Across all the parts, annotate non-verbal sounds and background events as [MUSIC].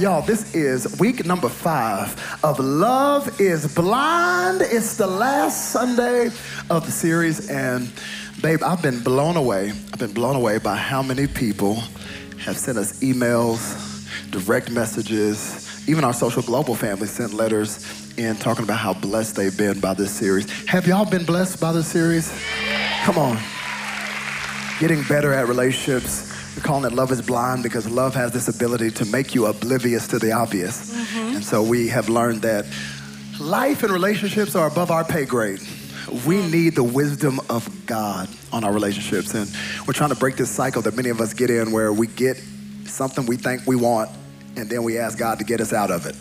y'all, this is week number five of Love is Blind. It's the last Sunday of the series, and babe, I've been blown away. I've been blown away by how many people have sent us emails, direct messages, even our social global family sent letters in talking about how blessed they've been by this series. Have y'all been blessed by this series? Come on. Getting better at relationships we're calling it Love is Blind because love has this ability to make you oblivious to the obvious. Mm-hmm. And so we have learned that life and relationships are above our pay grade. We need the wisdom of God on our relationships. And we're trying to break this cycle that many of us get in where we get something we think we want and then we ask God to get us out of it.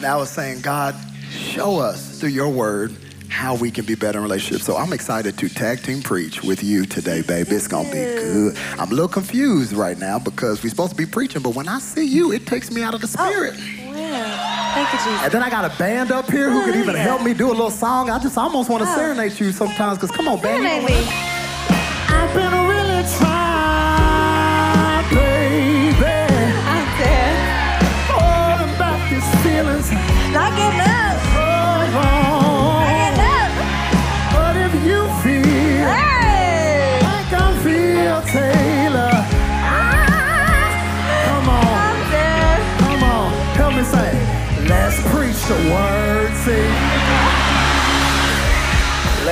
Now it's saying, God, show us through your word how we can be better in relationships. So I'm excited to tag team preach with you today, baby. It's gonna be good. I'm a little confused right now because we're supposed to be preaching, but when I see you, it takes me out of the oh, spirit. Oh, yeah. Thank you, Jesus. And then I got a band up here who oh, could even help me do a little song. I just almost want to oh. serenade you sometimes because come on, band. Serenade me. I've been really trying, baby. Oh, I'm dead. Oh, about these feelings. Not getting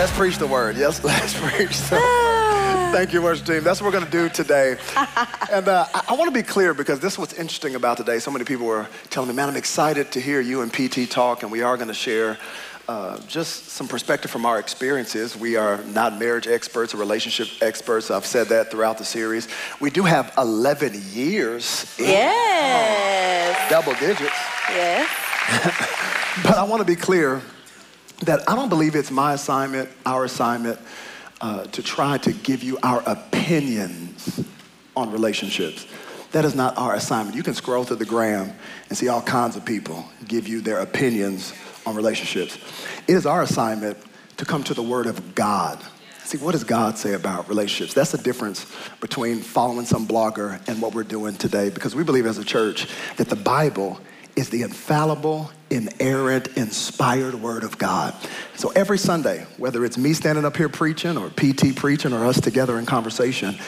Let's preach the word. Yes, [LAUGHS] let's preach the word. Thank you, worship team. That's what we're going to do today. [LAUGHS] and uh, I, I want to be clear because this is what's interesting about today. So many people were telling me, man, I'm excited to hear you and PT talk, and we are going to share uh, just some perspective from our experiences. We are not marriage experts or relationship experts. I've said that throughout the series. We do have 11 years. Yes. Double digits. Yes. [LAUGHS] but I want to be clear that I don't believe it's my assignment, our assignment, uh, to try to give you our opinions on relationships. That is not our assignment. You can scroll through the gram and see all kinds of people give you their opinions on relationships. It is our assignment to come to the Word of God. See, what does God say about relationships? That's the difference between following some blogger and what we're doing today because we believe as a church that the Bible is the infallible, inerrant, inspired word of God. So every Sunday, whether it's me standing up here preaching or PT preaching or us together in conversation,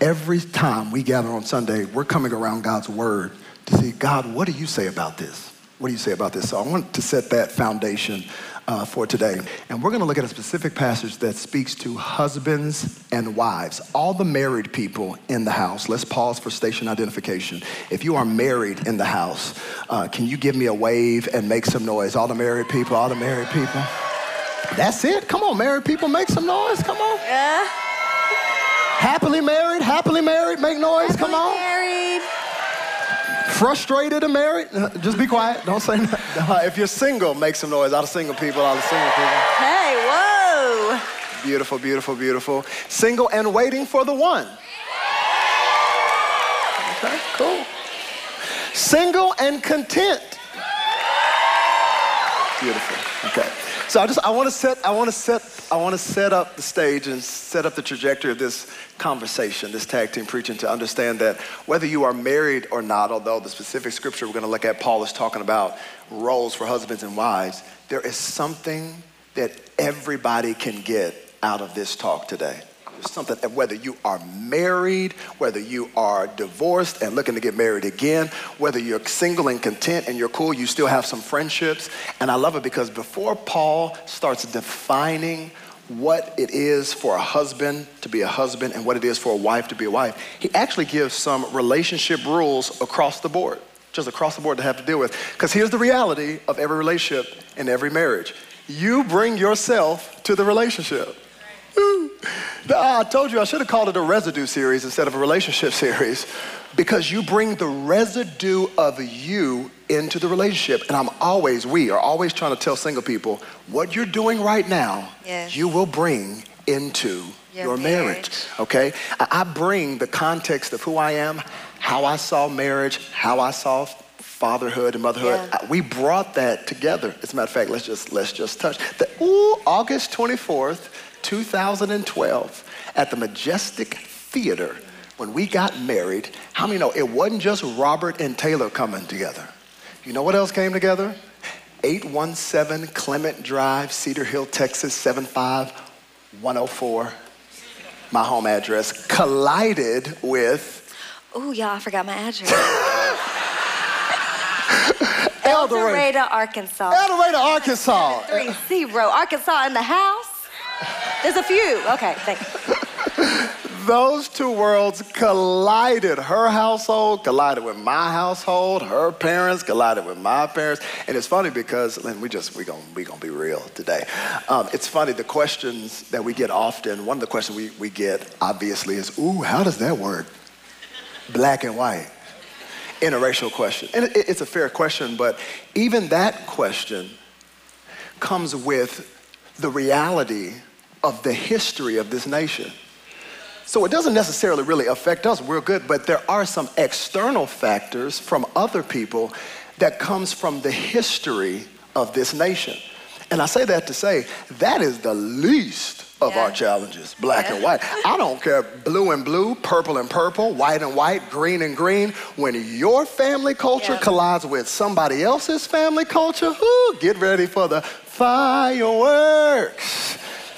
every time we gather on Sunday, we're coming around God's word to see, God, what do you say about this? What do you say about this? So I want to set that foundation uh, for today. And we're going to look at a specific passage that speaks to husbands and wives, all the married people in the house. Let's pause for station identification. If you are married in the house, uh, can you give me a wave and make some noise? All the married people, all the married people. That's it. Come on, married people, make some noise. Come on. Yeah. Happily married, happily married, make noise. Happily Come on. Married frustrated and married, uh, just be quiet. Don't say nothing. [LAUGHS] Uh, if you're single, make some noise. All the single people, all the single people. Hey, whoa. Beautiful, beautiful, beautiful. Single and waiting for the one. Okay, cool. Single and content. Beautiful. Okay. So I just I want to set I want to set I want to set up the stage and set up the trajectory of this conversation, this tag team preaching to understand that whether you are married or not, although the specific scripture we're going to look at Paul is talking about roles for husbands and wives, there is something that everybody can get out of this talk today something whether you are married, whether you are divorced and looking to get married again, whether you're single and content and you're cool, you still have some friendships. And I love it because before Paul starts defining what it is for a husband to be a husband and what it is for a wife to be a wife, he actually gives some relationship rules across the board, just across the board to have to deal with. Because here's the reality of every relationship and every marriage you bring yourself to the relationship. Uh, I told you I should have called it a residue series instead of a relationship [LAUGHS] series because you bring the residue of you into the relationship. And I'm always, we are always trying to tell single people what you're doing right now, yes. you will bring into your, your marriage. marriage. Okay? I bring the context of who I am, how I saw marriage, how I saw fatherhood and motherhood. Yeah. Uh, we brought that together. As a matter of fact, let's just let's just touch the ooh, August 24th 2012 at the Majestic Theater when we got married, how many know it wasn't just Robert and Taylor coming together? You know what else came together? 817 Clement Drive, Cedar Hill, Texas, 75104. My home address collided with. Oh, y'all, I forgot my address. El El Dorado, Arkansas. El Dorado, Arkansas. Three zero. Arkansas in the house. There's a few. Okay, thank you. [LAUGHS] Those two worlds collided. Her household collided with my household. Her parents collided with my parents. And it's funny because, and we just we gonna we gonna be real today. Um, it's funny the questions that we get often. One of the questions we, we get obviously is, "Ooh, how does that work? Black and white." Interracial question, and it, it's a fair question, but even that question comes with the reality of the history of this nation. So it doesn't necessarily really affect us. We're good, but there are some external factors from other people that comes from the history of this nation. And I say that to say that is the least of Yeah. our challenges, black Yeah. and white. I don't care blue and blue, purple and purple, white and white, green and green. When your family culture Yeah. collides with somebody else's family culture, get ready for the fireworks.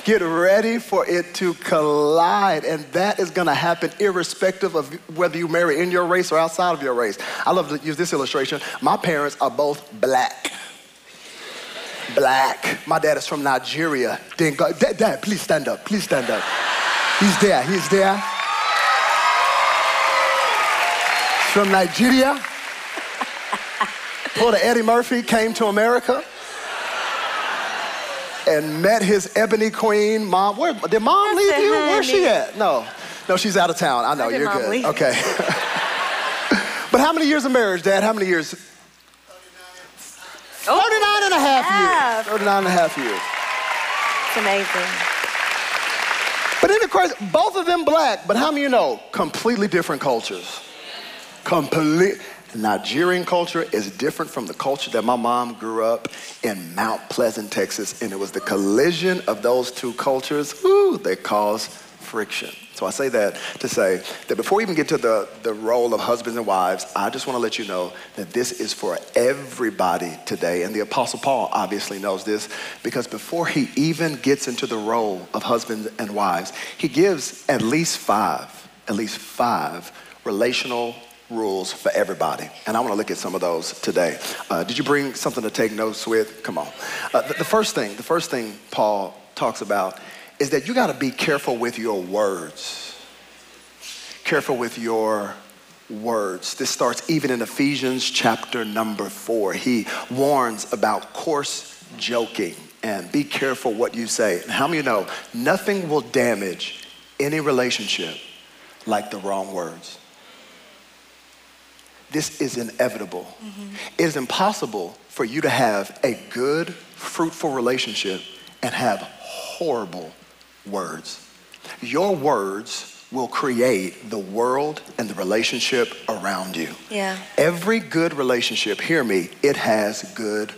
Get ready for it to collide. And that is going to happen irrespective of whether you marry in your race or outside of your race. I love to use this illustration. My parents are both black. Black. My dad is from Nigeria. Then go, dad, dad, please stand up. Please stand up. He's there. He's there. From Nigeria. A Eddie Murphy, came to America and met his ebony queen mom. Where did mom leave you? Where's she at? No, no, she's out of town. I know you're good. leave? Okay. [LAUGHS] but how many years of marriage, Dad? How many years? Oh, 39 and a half yeah. years. 39 and a half years. It's amazing. But in the crazy, both of them black, but how many of you know? Completely different cultures. Complete. Nigerian culture is different from the culture that my mom grew up in Mount Pleasant, Texas, and it was the collision of those two cultures whew, that caused friction. So I say that to say that before we even get to the, the role of husbands and wives, I just want to let you know that this is for everybody today. And the Apostle Paul obviously knows this because before he even gets into the role of husbands and wives, he gives at least five, at least five relational rules for everybody. And I want to look at some of those today. Uh, did you bring something to take notes with? Come on. Uh, the, the first thing, the first thing Paul talks about is that you got to be careful with your words. Careful with your words. This starts even in Ephesians chapter number four. He warns about coarse joking and be careful what you say. And how many know nothing will damage any relationship like the wrong words? This is inevitable. It is impossible for you to have a good, fruitful relationship and have horrible words. Your words will create the world and the relationship around you. Yeah. Every good relationship, hear me, it has good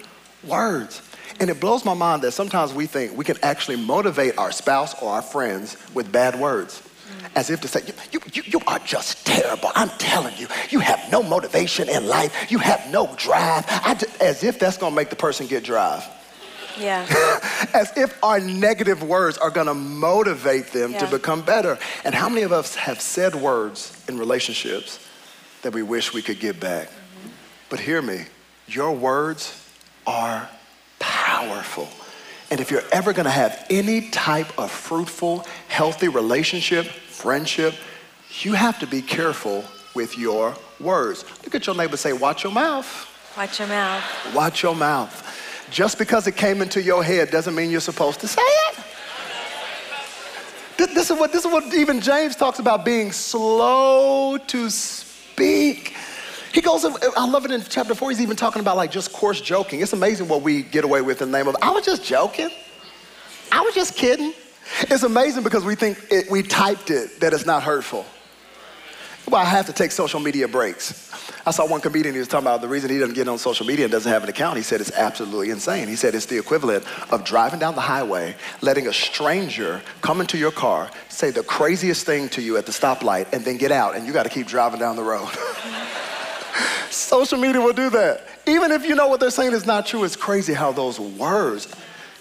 words. And it blows my mind that sometimes we think we can actually motivate our spouse or our friends with bad words. As if to say, you, you, you are just terrible. I'm telling you, you have no motivation in life. You have no drive. I ju- as if that's gonna make the person get drive. Yeah. [LAUGHS] As if our negative words are gonna motivate them to become better. And how many of us have said words in relationships that we wish we could give back? Mm-hmm. But hear me, your words are powerful. And if you're ever gonna have any type of fruitful, healthy relationship, friendship, you have to be careful with your words. Look at your neighbor say, Watch your mouth. Watch your mouth. Watch your mouth. Just because it came into your head doesn't mean you're supposed to say it. Th- This is what this is what even James talks about being slow to speak. He goes, I love it in chapter four, he's even talking about like just coarse joking. It's amazing what we get away with in the name of, I was just joking. I was just kidding. It's amazing because we think it, we typed it that it's not hurtful. Well, I have to take social media breaks. I saw one comedian, he was talking about the reason he doesn't get on social media and doesn't have an account. He said it's absolutely insane. He said it's the equivalent of driving down the highway, letting a stranger come into your car, say the craziest thing to you at the stoplight, and then get out, and you got to keep driving down the road. [LAUGHS] social media will do that. Even if you know what they're saying is not true, it's crazy how those words,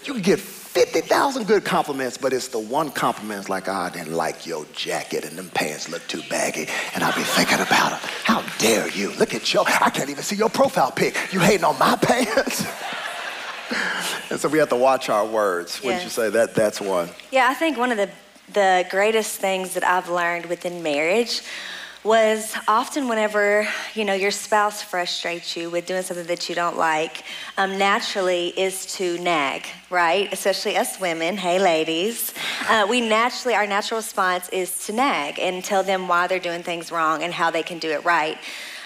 you can get 50,000 good compliments, but it's the one compliment like, oh, I didn't like your jacket and them pants look too baggy. And I'll be thinking about them. How dare you? Look at your, I can't even see your profile pic. You hating on my [LAUGHS] pants? and so we have to watch our words. Wouldn't you say that? That's one. Yeah, I think one of the, the greatest things that I've learned within marriage was often whenever you know your spouse frustrates you with doing something that you don't like um, naturally is to nag right? Especially us women. Hey ladies. Uh, we naturally our natural response is to nag and tell them why they're doing things wrong and how they can do it right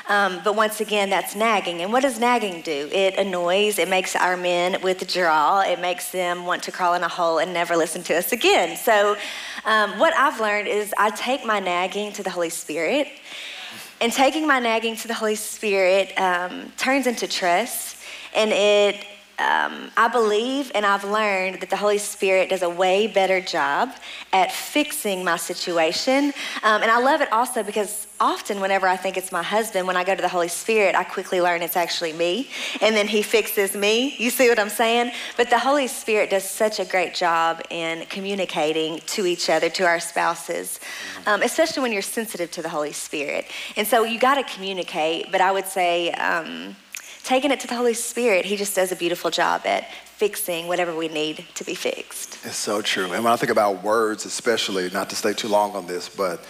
um, but once again, that's nagging. And what does nagging do? It annoys, it makes our men withdraw, it makes them want to crawl in a hole and never listen to us again. So, um, what I've learned is I take my nagging to the Holy Spirit. And taking my nagging to the Holy Spirit um, turns into trust, and it um, I believe and I've learned that the Holy Spirit does a way better job at fixing my situation. Um, and I love it also because often, whenever I think it's my husband, when I go to the Holy Spirit, I quickly learn it's actually me. And then He fixes me. You see what I'm saying? But the Holy Spirit does such a great job in communicating to each other, to our spouses, um, especially when you're sensitive to the Holy Spirit. And so you got to communicate, but I would say, um, taking it to the Holy Spirit, He just does a beautiful job at fixing whatever we need to be fixed. It's so true. And when I think about words, especially, not to stay too long on this, but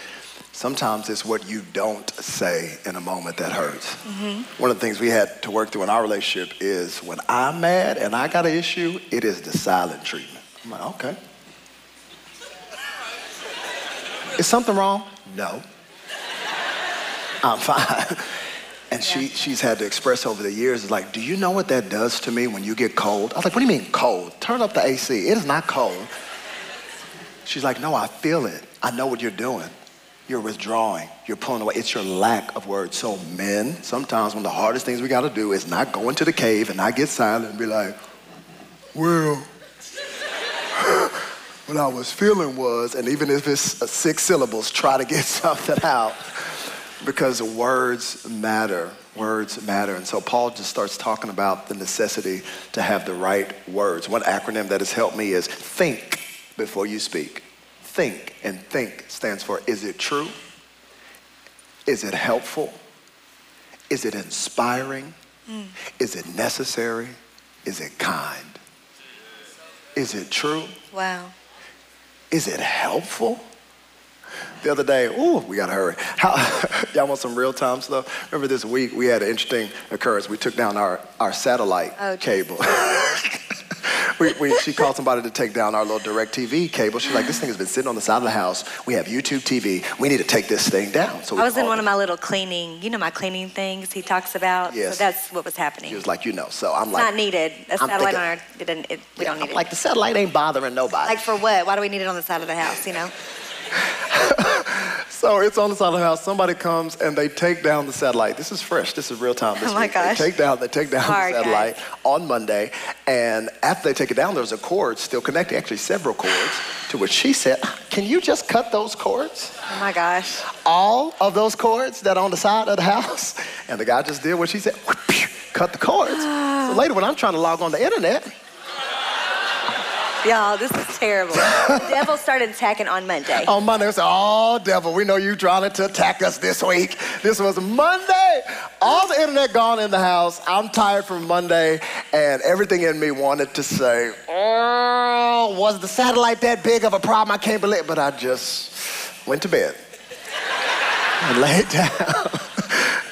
sometimes it's what you don't say in a moment that hurts. Mm-hmm. One of the things we had to work through in our relationship is when I'm mad and I got an issue, it is the silent treatment. I'm like, okay. Is something wrong? No. I'm fine. [LAUGHS] And yeah. she, she's had to express over the years, is like, do you know what that does to me when you get cold? I was like, what do you mean cold? Turn up the AC. It is not cold. She's like, no, I feel it. I know what you're doing. You're withdrawing. You're pulling away. It's your lack of words. So men, sometimes one of the hardest things we got to do is not go into the cave and not get silent and be like, well, [LAUGHS] what I was feeling was, and even if it's six syllables, try to get [LAUGHS] something out because words matter. Words matter. And so Paul just starts talking about the necessity to have the right words. One acronym that has helped me is think before you speak. Think and think stands for is it true? Is it helpful? Is it inspiring? Mm. Is it necessary? Is it kind? Is it true? Wow. Is it helpful? The other day. Ooh, we gotta hurry. How, [LAUGHS] y'all want some real time stuff? Remember this week we had an interesting occurrence. We took down our, our satellite oh, cable. [LAUGHS] we, we, she called somebody to take down our little DirecTV cable. She's like, this thing has been sitting on the side of the house. We have YouTube TV. We need to take this thing down. So I was in one of my little cleaning, you know, my cleaning things he talks about. Yes. So that's what was happening. He was like, you know, so I'm it's like. not needed. A satellite thinking, on our, it didn't, it, we yeah, don't need I'm it. Like the satellite ain't bothering nobody. Like for what? Why do we need it on the side of the house, you know? [LAUGHS] so it's on the side of the house. Somebody comes and they take down the satellite. This is fresh. This is real time. This oh my week. gosh! They take down. They take down Hard, the satellite guys. on Monday, and after they take it down, there's a cord still connected. Actually, several cords. To which she said, ah, "Can you just cut those cords?" Oh my gosh! All of those cords that are on the side of the house, and the guy just did what she said. [LAUGHS] Cut the cords. [SIGHS] so later, when I'm trying to log on the internet. Y'all, this is terrible. the [LAUGHS] devil started attacking on Monday. On Monday, I said, Oh, devil, we know you trying to attack us this week. This was Monday. All the internet gone in the house. I'm tired from Monday, and everything in me wanted to say, Oh, was the satellite that big of a problem? I can't believe it. But I just went to bed and [LAUGHS] laid down.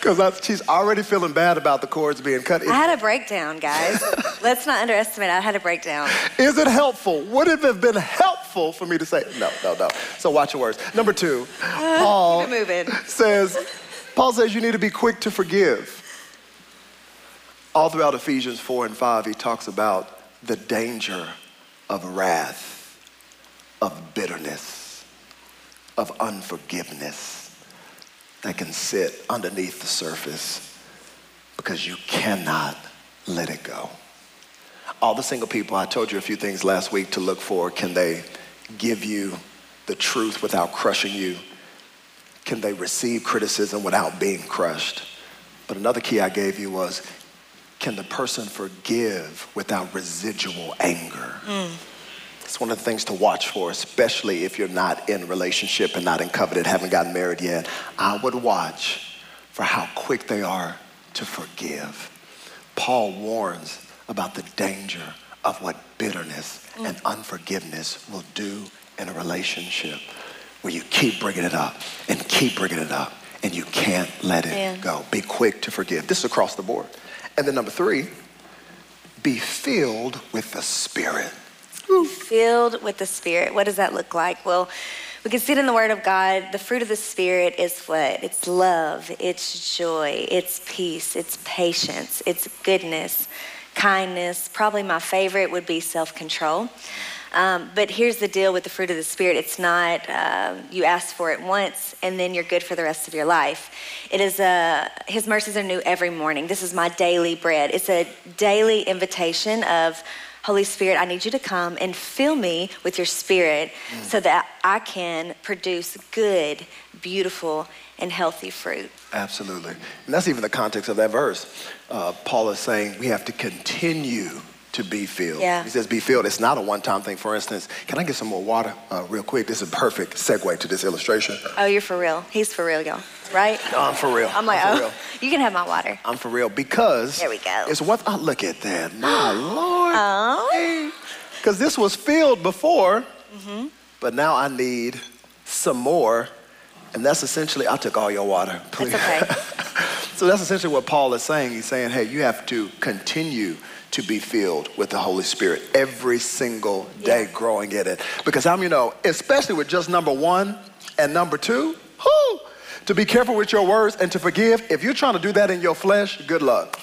Because she's already feeling bad about the cords being cut. I had a breakdown, guys. [LAUGHS] Let's not underestimate. I had a breakdown. Is it helpful? Would it have been helpful for me to say no, no, no? So watch your words. Number two, uh, Paul says, Paul says you need to be quick to forgive. All throughout Ephesians 4 and 5, he talks about the danger of wrath, of bitterness, of unforgiveness that can sit underneath the surface because you cannot let it go. All the single people, I told you a few things last week to look for. Can they give you the truth without crushing you? Can they receive criticism without being crushed? But another key I gave you was can the person forgive without residual anger? Mm. It's one of the things to watch for, especially if you're not in relationship and not in covenant, haven't gotten married yet. I would watch for how quick they are to forgive. Paul warns about the danger of what bitterness mm. and unforgiveness will do in a relationship where you keep bringing it up and keep bringing it up and you can't let it Man. go. Be quick to forgive. This is across the board. And then number three, be filled with the Spirit. Filled with the Spirit. What does that look like? Well, we can see it in the Word of God. The fruit of the Spirit is what? It's love, it's joy, it's peace, it's patience, it's goodness, kindness. Probably my favorite would be self control. Um, but here's the deal with the fruit of the Spirit it's not uh, you ask for it once and then you're good for the rest of your life. It is a, His mercies are new every morning. This is my daily bread. It's a daily invitation of, Holy Spirit, I need you to come and fill me with your spirit mm. so that I can produce good, beautiful, and healthy fruit. Absolutely. And that's even the context of that verse. Uh, Paul is saying we have to continue to be filled. Yeah. He says be filled. It's not a one-time thing. For instance, can I get some more water uh, real quick? This is a perfect segue to this illustration. Oh, you're for real. He's for real, y'all. Right? No, I'm for real. I'm like, I'm oh, real. [LAUGHS] you can have my water. I'm for real because there we go. It's what oh, look at that, my [GASPS] lord. Oh. Because this was filled before, mm-hmm. but now I need some more, and that's essentially I took all your water. [LAUGHS] Please. That's okay. [LAUGHS] so that's essentially what Paul is saying. He's saying, hey, you have to continue to be filled with the Holy Spirit every single day, yeah. growing in it. Because I'm, you know, especially with just number one and number two, whoo, to be careful with your words and to forgive. If you're trying to do that in your flesh, good luck.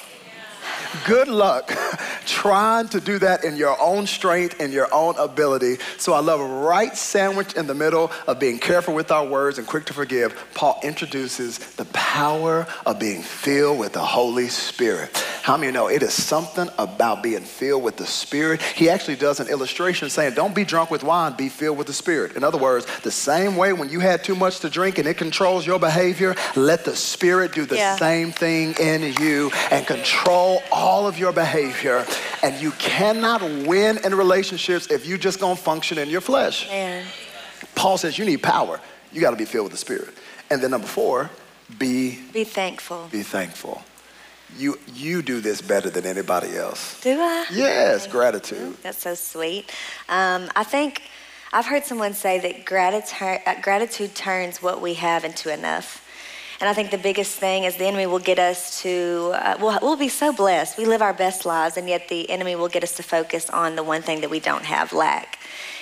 Good luck [LAUGHS] trying to do that in your own strength and your own ability. So I love a right sandwich in the middle of being careful with our words and quick to forgive. Paul introduces the power of being filled with the Holy Spirit. How many know it is something about being filled with the Spirit? He actually does an illustration saying, Don't be drunk with wine, be filled with the Spirit. In other words, the same way when you had too much to drink and it controls your behavior, let the Spirit do the yeah. same thing in you and control all of your behavior. And you cannot win in relationships if you just gonna function in your flesh. Man. Paul says you need power. You got to be filled with the Spirit. And then number four, be be thankful. Be thankful you you do this better than anybody else. Do I? Yes, gratitude. That's so sweet. Um, I think I've heard someone say that gratitude, uh, gratitude turns what we have into enough. And I think the biggest thing is the enemy will get us to, uh, we'll, we'll be so blessed. We live our best lives, and yet the enemy will get us to focus on the one thing that we don't have, lack.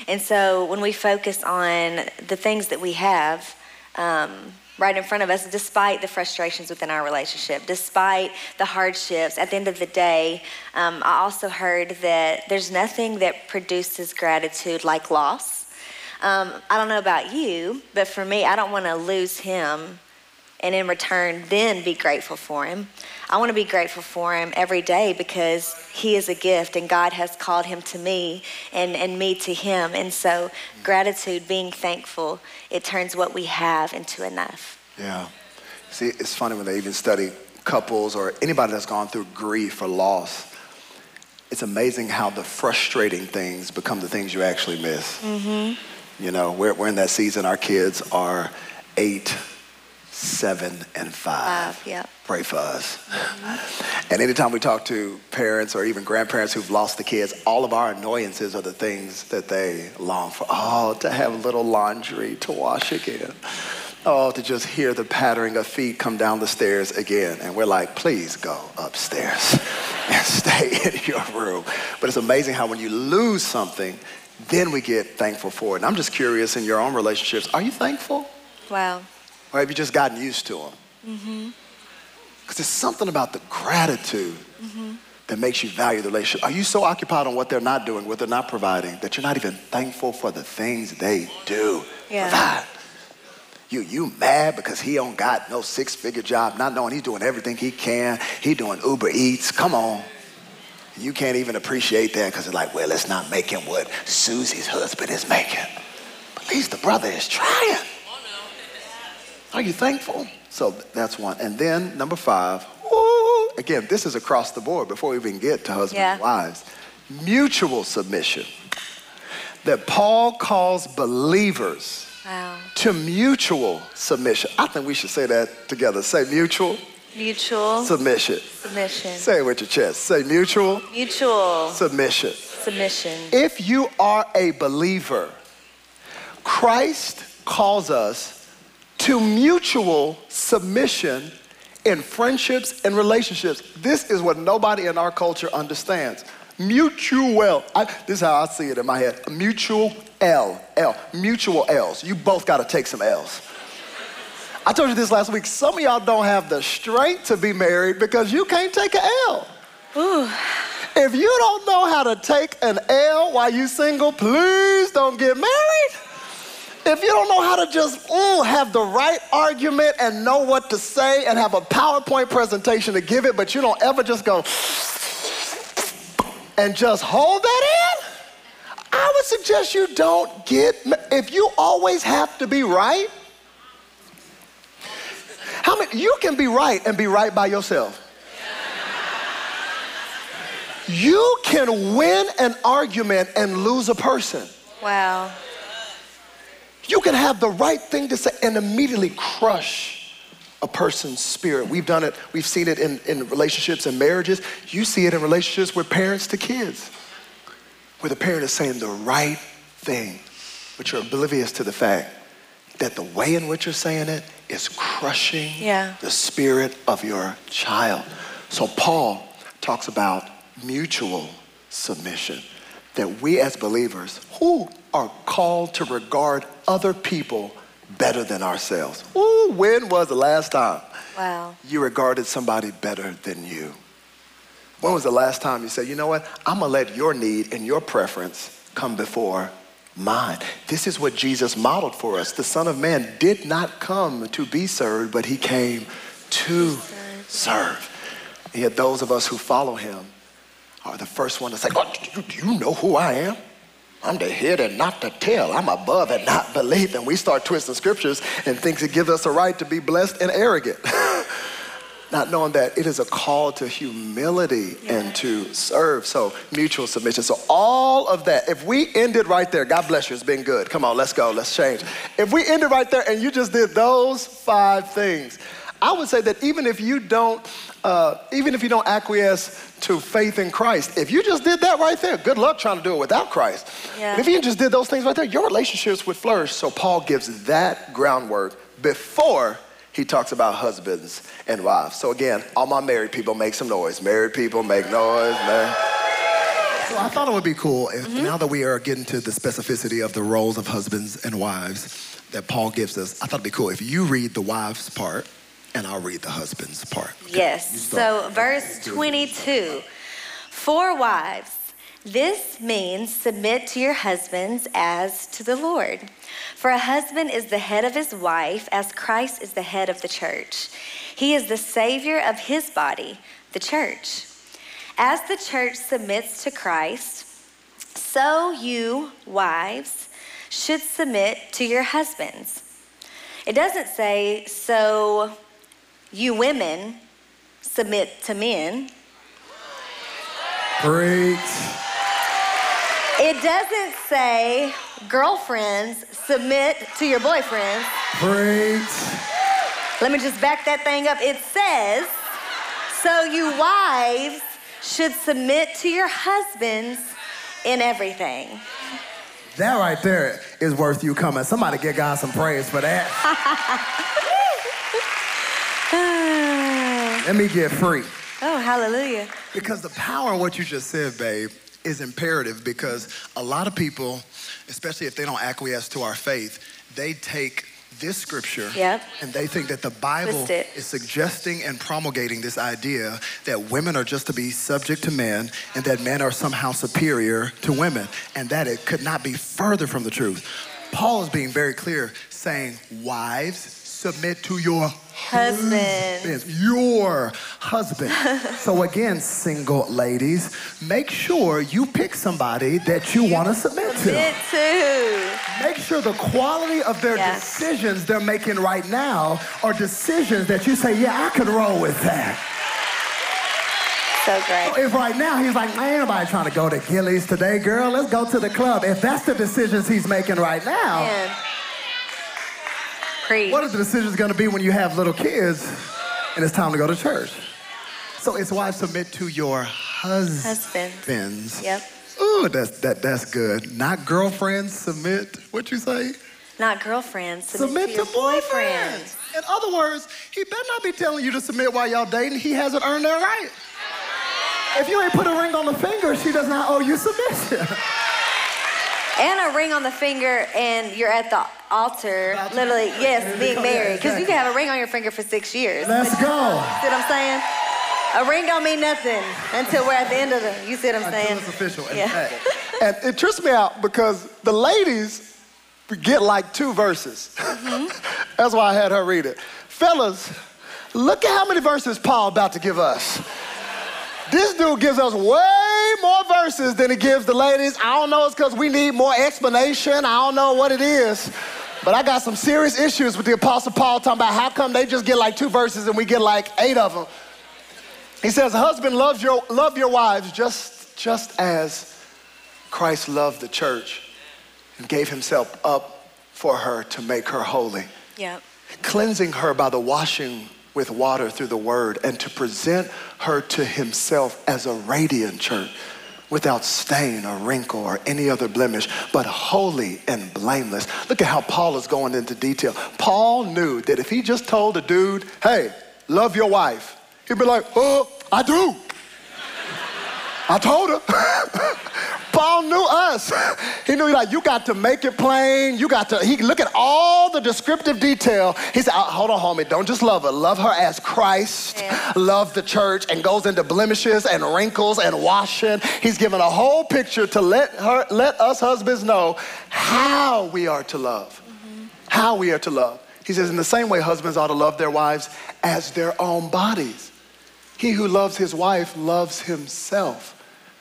And so when we focus on the things that we have, um, right in front of us, despite the frustrations within our relationship, despite the hardships. At the end of the day, um, I also heard that there's nothing that produces gratitude like loss. Um, I don't know about you, but for me, I don't want to lose him and in return then be grateful for him. I want to be grateful for him every day because he is a gift and God has called him to me and, and me to him. And so gratitude, being thankful, it turns what we have into enough. Yeah. See, it's funny when they even study couples or anybody that's gone through grief or loss. It's amazing how the frustrating things become the things you actually miss. Mm-hmm. You know, we're, we're in that season. Our kids are eight, seven, and five. Five, yeah. Pray for us. Mm-hmm. And anytime we talk to parents or even grandparents who've lost the kids, all of our annoyances are the things that they long for. Oh, to have a little laundry to wash again. Oh, to just hear the pattering of feet come down the stairs again. And we're like, please go upstairs [LAUGHS] and stay in your room. But it's amazing how when you lose something, then we get thankful for it. And I'm just curious in your own relationships, are you thankful? Wow. Or have you just gotten used to them? Mm-hmm. Because there's something about the gratitude mm-hmm. that makes you value the relationship. Are you so occupied on what they're not doing, what they're not providing, that you're not even thankful for the things they do yeah. provide? You, you mad because he don't got no six-figure job, not knowing he's doing everything he can. He doing Uber Eats. Come on. You can't even appreciate that because it's like, well, it's not making what Susie's husband is making. But at least the brother is trying. Are you thankful? So that's one. And then number five, woo, again, this is across the board before we even get to husbands Yeah. and wives. Mutual submission. That Paul calls believers Wow. to mutual submission. I think we should say that together. Say mutual Mutual submission. submission. Say it with your chest. Say mutual Mutual submission. submission. If you are a believer, Christ calls us to mutual submission in friendships and relationships. This is what nobody in our culture understands. Mutual. I, this is how I see it in my head. Mutual L. L. Mutual L's. You both got to take some L's. I told you this last week. Some of y'all don't have the strength to be married because you can't take an L. Ooh. If you don't know how to take an L while you're single, please don't get married. If you don't know how to just ooh, have the right argument and know what to say and have a PowerPoint presentation to give it, but you don't ever just go and just hold that in, I would suggest you don't get, if you always have to be right, how many, you can be right and be right by yourself. You can win an argument and lose a person. Wow. You can have the right thing to say and immediately crush a person's spirit. We've done it, we've seen it in, in relationships and marriages. You see it in relationships with parents to kids, where the parent is saying the right thing, but you're oblivious to the fact that the way in which you're saying it is crushing Yeah. the spirit of your child. So Paul talks about mutual submission. That we as believers who are called to regard other people better than ourselves. Ooh, when was the last time Wow. you regarded somebody better than you? When was the last time you said, you know what, I'm gonna let your need and your preference come before mine? This is what Jesus modeled for us. The Son of Man did not come to be served, but he came to serve. And yet, those of us who follow him are the first one to say, oh, do you, do you know who I am? I'm the head and not the tail. I'm above and not beneath. And we start twisting scriptures and thinks it gives us a right to be blessed and arrogant. [LAUGHS] not knowing that it is a call to humility and to serve. So, mutual submission. So, all of that, if we ended right there, God bless you, it's been good. Come on, let's go, let's change. If we ended right there and you just did those five things, I would say that even if you don't, uh, even if you don't acquiesce to faith in Christ, if you just did that right there, good luck trying to do it without Christ. Yeah. But if you just did those things right there, your relationships would flourish. So Paul gives that groundwork before he talks about husbands and wives. So again, all my married people make some noise. Married people make noise, man. So I thought it would be cool if now that we are getting to the specificity of the roles of husbands and wives that Paul gives us, I thought it'd be cool if you read the wives part and I'll read the husbands part. Okay? Yes. So, verse 22 For wives, this means submit to your husbands as to the Lord. For a husband is the head of his wife, as Christ is the head of the church. He is the Savior of his body, the church. As the church submits to Christ, so you, wives, should submit to your husbands. It doesn't say, so you women submit to men. Great. It doesn't say girlfriends submit to your boyfriends. Great. Let me just back that thing up. It says, so you wives should submit to your husbands in everything. That right there is worth you coming. Somebody get God some praise for that. [LAUGHS] Let me get free. Oh, hallelujah. Because the power of what you just said, babe, is imperative because a lot of people, especially if they don't acquiesce to our faith, they take this scripture Yep. and they think that the Bible is suggesting and promulgating this idea that women are just to be subject to men and that men are somehow superior to women and that it could not be further from the truth. Paul is being very clear, saying, Wives, submit to your Husband. husbands, your husband. [LAUGHS] so, again, single ladies, make sure you pick somebody that you want to submit to. It too. Make sure the quality of their Yeah. decisions they're making right now are decisions that you say, Yeah, I could roll with that. So great. If right now he's like, ain't nobody trying to go to Gillies today, girl, let's go to the club. If that's the decisions he's making right now, Man. Preach. what are the decisions gonna be when you have little kids and it's time to go to church? So it's why submit to your husbands. Husbands. Yep. Ooh, that's, that, that's good. Not girlfriends, submit. What you say? Not girlfriends. Submit, to your to boyfriends. In other words, he better not be telling you to submit while y'all dating. He hasn't earned that right. If you ain't put a ring on the finger, she does not owe you submission. [LAUGHS] And a ring on the finger, and you're at the altar, literally, yes, being married. Because you can have a ring on your finger for six years. Let's go. See what I'm saying? A ring don't mean nothing until we're at the end of the. You see what I'm Until saying? it's official. Yeah. [LAUGHS] And it trips me out because the ladies get like two verses. Mm-hmm. [LAUGHS] That's why I had her read it. Fellas, look at how many verses Paul about to give us. This dude gives us way more verses than he gives the ladies. I don't know, it's because we need more explanation. I don't know what it is. But I got some serious issues with the Apostle Paul talking about how come they just get like two verses and we get like eight of them. He says, husband, love your, love your wives just, just as Christ loved the church and gave himself up for her to make her holy, Yep. cleansing her by the washing with water through the word, and to present her to himself as a radiant church without stain or wrinkle or any other blemish, but holy and blameless. Look at how Paul is going into detail. Paul knew that if he just told a dude, hey, love your wife, he'd be like, oh, I do. I told her. [LAUGHS] Paul knew us. He knew like you got to make it plain. You got to. He look at all the descriptive detail. He said, "Uh, "Hold on, homie. Don't just love her. Love her as Christ Yeah. loved the church." And goes into blemishes and wrinkles and washing. He's given a whole picture to let her, let us husbands know how we are to love. How we are to love. He says, in the same way, husbands ought to love their wives as their own bodies. He who loves his wife loves himself.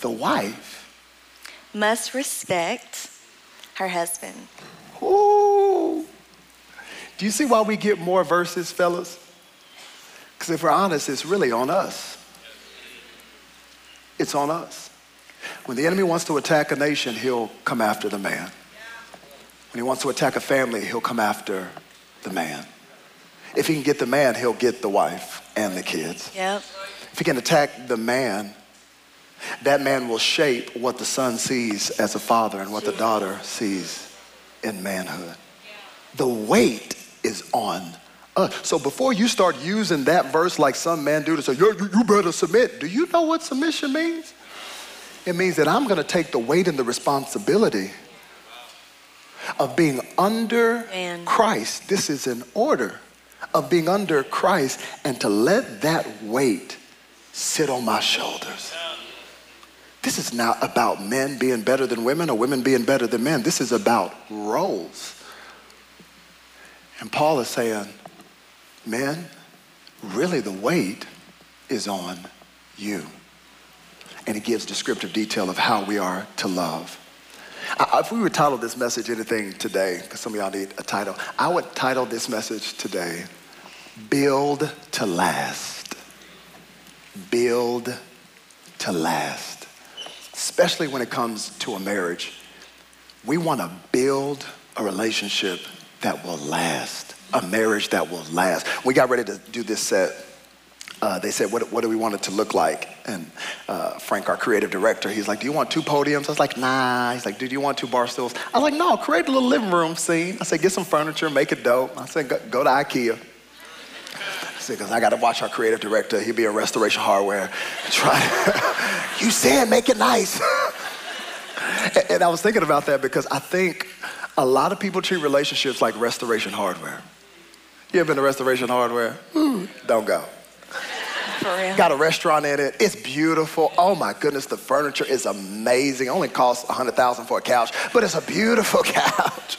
the wife. Must respect her husband. Ooh. Do you see why we get more verses, fellas? Because if we're honest, it's really on us. It's on us. When the enemy wants to attack a nation, he'll come after the man. When he wants to attack a family, he'll come after the man. If he can get the man, he'll get the wife and the kids. Yep. If he can attack the man, that man will shape what the son sees as a father and what the daughter sees in manhood. The weight is on us. So before you start using that verse like some men do to say, "Yo, you, you better submit, do you know what submission means? It means that I'm going to take the weight and the responsibility of being under Man. Christ. This is an order of being under Christ and to let that weight sit on my shoulders. This is not about men being better than women or women being better than men. This is about roles. And Paul is saying, men, really the weight is on you. And he gives descriptive detail of how we are to love. If we would title this message anything today, because some of y'all need a title, I would title this message today, Build to Last. Build to last. Especially when it comes to a marriage. We want to build a relationship that will last, a marriage that will last. We got ready to do this set. uh, they said, what, what do we want it to look like? And uh, Frank, our creative director, he's like, do you want two podiums? I was like, nah. He's like, do you want two bar stools? I was like, no, create a little living room scene. I said, get some furniture, make it dope. I said, go, go to Ikea. Because I got to watch our creative director. He'll be in restoration hardware. Try. [LAUGHS] you said make it nice. [LAUGHS] and, and I was thinking about that because I think a lot of people treat relationships like restoration hardware. You ever been to restoration hardware? Ooh, don't go. For real. Got a restaurant in it. It's beautiful. Oh my goodness, the furniture is amazing. It only costs 100,000 for a couch, but it's a beautiful [LAUGHS] couch.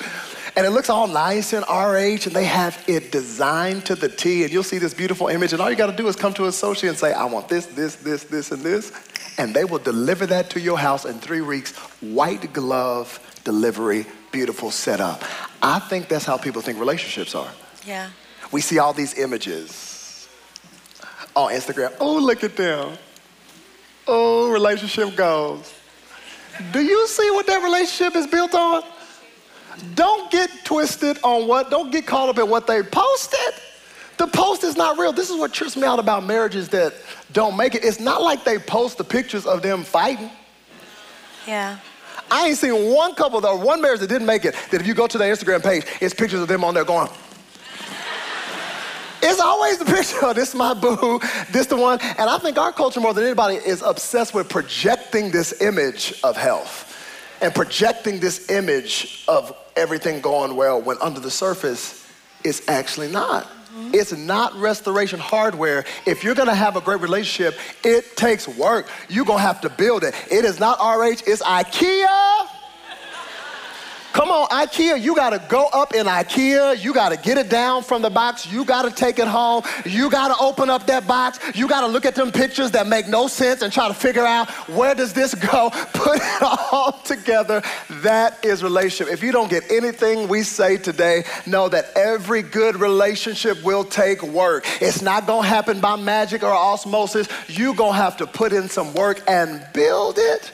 And it looks all nice in RH, and they have it designed to the T. And you'll see this beautiful image, and all you got to do is come to a associate and say, "I want this, this, this, this, and this," and they will deliver that to your house in three weeks. White glove delivery, beautiful setup. I think that's how people think relationships are. Yeah. We see all these images on Instagram. Oh, look at them. Oh, relationship goals. Do you see what that relationship is built on? Don't get twisted on what, don't get caught up in what they posted. The post is not real. This is what trips me out about marriages that don't make it. It's not like they post the pictures of them fighting. Yeah. I ain't seen one couple though, one marriage that didn't make it, that if you go to their Instagram page, it's pictures of them on there going, it's always the picture of this my boo, this the one. And I think our culture more than anybody is obsessed with projecting this image of health and projecting this image of everything going well when under the surface it's actually not. Mm-hmm. It's not restoration hardware. If you're gonna have a great relationship, it takes work. You're gonna have to build it. It is not RH, it's IKEA. Come on, IKEA, you gotta go up in IKEA. You gotta get it down from the box. You gotta take it home. You gotta open up that box. You gotta look at them pictures that make no sense and try to figure out where does this [LAUGHS] go? Put it all together. That is relationship. If you don't get anything we say today, know that every good relationship will take work. It's not gonna happen by magic or osmosis. you gonna have to put in some work and build it.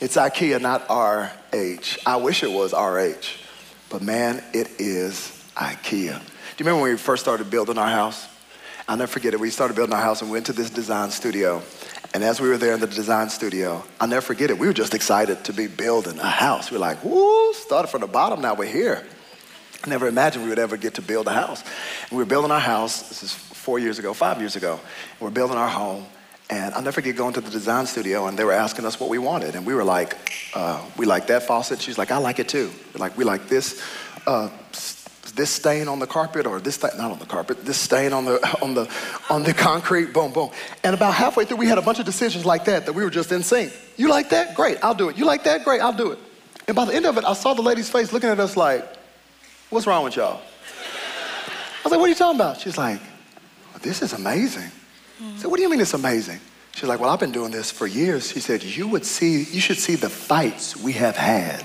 It's IKEA, not RH. I wish it was RH, but man, it is IKEA. Do you remember when we first started building our house? I'll never forget it. We started building our house and went to this design studio. And as we were there in the design studio, I'll never forget it. We were just excited to be building a house. We were like, woo, started from the bottom, now we're here. I never imagined we would ever get to build a house. And we were building our house, this is four years ago, five years ago. And we're building our home. And I'll never forget going to the design studio and they were asking us what we wanted. And we were like, uh, we like that faucet. She's like, I like it too. We're like, we like this, uh, this stain on the carpet or this, not on the carpet, this stain on the, [LAUGHS] on the, on the concrete, boom, boom. And about halfway through, we had a bunch of decisions like that that we were just in sync. You like that? Great, I'll do it. You like that? Great, I'll do it. And by the end of it, I saw the lady's face looking at us like, what's wrong with y'all? I was like, what are you talking about? She's like, this is amazing. I said, what do you mean it's amazing? She's like, well, I've been doing this for years. She said, you would see, you should see the fights we have had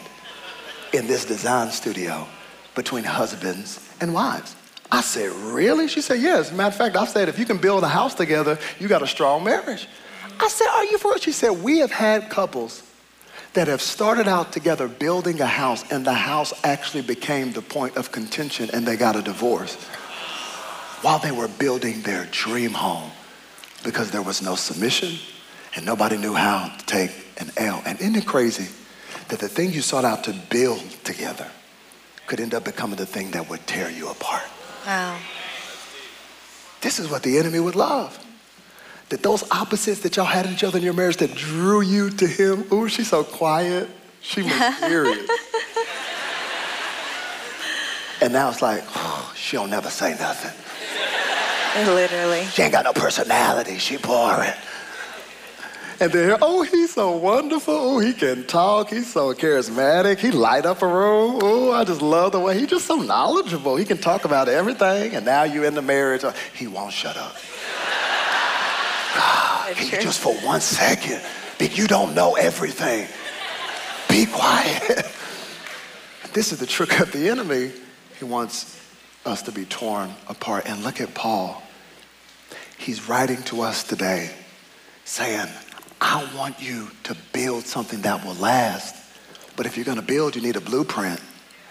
in this design studio between husbands and wives. I said, really? She said, yes. matter of fact, I said, if you can build a house together, you got a strong marriage. I said, are you for it? She said, we have had couples that have started out together building a house and the house actually became the point of contention and they got a divorce while they were building their dream home because there was no submission and nobody knew how to take an L. And isn't it crazy that the thing you sought out to build together could end up becoming the thing that would tear you apart? Wow. This is what the enemy would love. That those opposites that y'all had in each other in your marriage that drew you to him, ooh, she's so quiet, she mysterious. [LAUGHS] and now it's like, oh, [SIGHS] she don't never say nothing. [LAUGHS] Literally. She ain't got no personality. She boring. And then, oh, he's so wonderful. Oh, he can talk. He's so charismatic. He light up a room. Oh, I just love the way he's just so knowledgeable. He can talk about everything. And now you in the marriage. He won't shut up. God, can you just for one second? But you don't know everything. Be quiet. [LAUGHS] this is the trick of the enemy. He wants us to be torn apart. And look at Paul. He's writing to us today saying, I want you to build something that will last. But if you're going to build, you need a blueprint.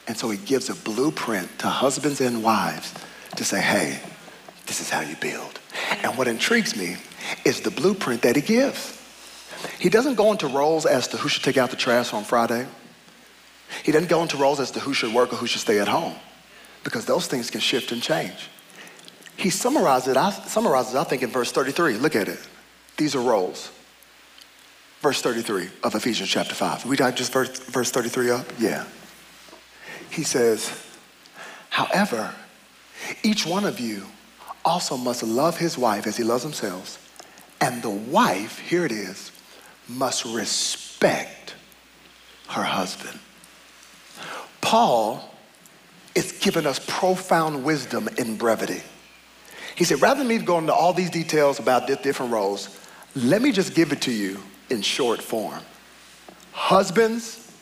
And so he gives a blueprint to husbands and wives to say, hey, this is how you build. And what intrigues me is the blueprint that he gives. He doesn't go into roles as to who should take out the trash on Friday. He doesn't go into roles as to who should work or who should stay at home because those things can shift and change. He summarizes it, I, summarizes, I think, in verse 33. Look at it. These are roles. Verse 33 of Ephesians chapter 5. We got just verse, verse 33 up? Yeah. He says, however, each one of you also must love his wife as he loves himself. And the wife, here it is, must respect her husband. Paul is giving us profound wisdom in brevity. He said, rather than me go into all these details about different roles, let me just give it to you in short form. Husbands,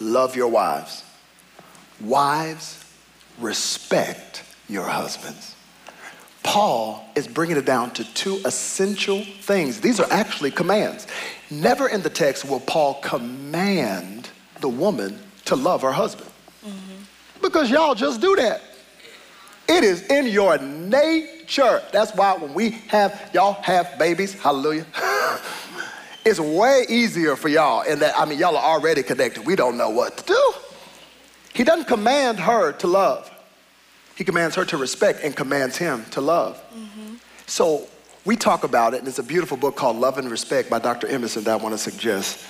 love your wives. Wives, respect your husbands. Paul is bringing it down to two essential things. These are actually commands. Never in the text will Paul command the woman to love her husband. Mm-hmm. Because y'all just do that. It is in your nature. That's why when we have, y'all have babies, hallelujah. [LAUGHS] it's way easier for y'all in that, I mean, y'all are already connected. We don't know what to do. He doesn't command her to love. He commands her to respect and commands him to love. Mm-hmm. So we talk about it, and it's a beautiful book called Love and Respect by Dr. Emerson that I want to suggest.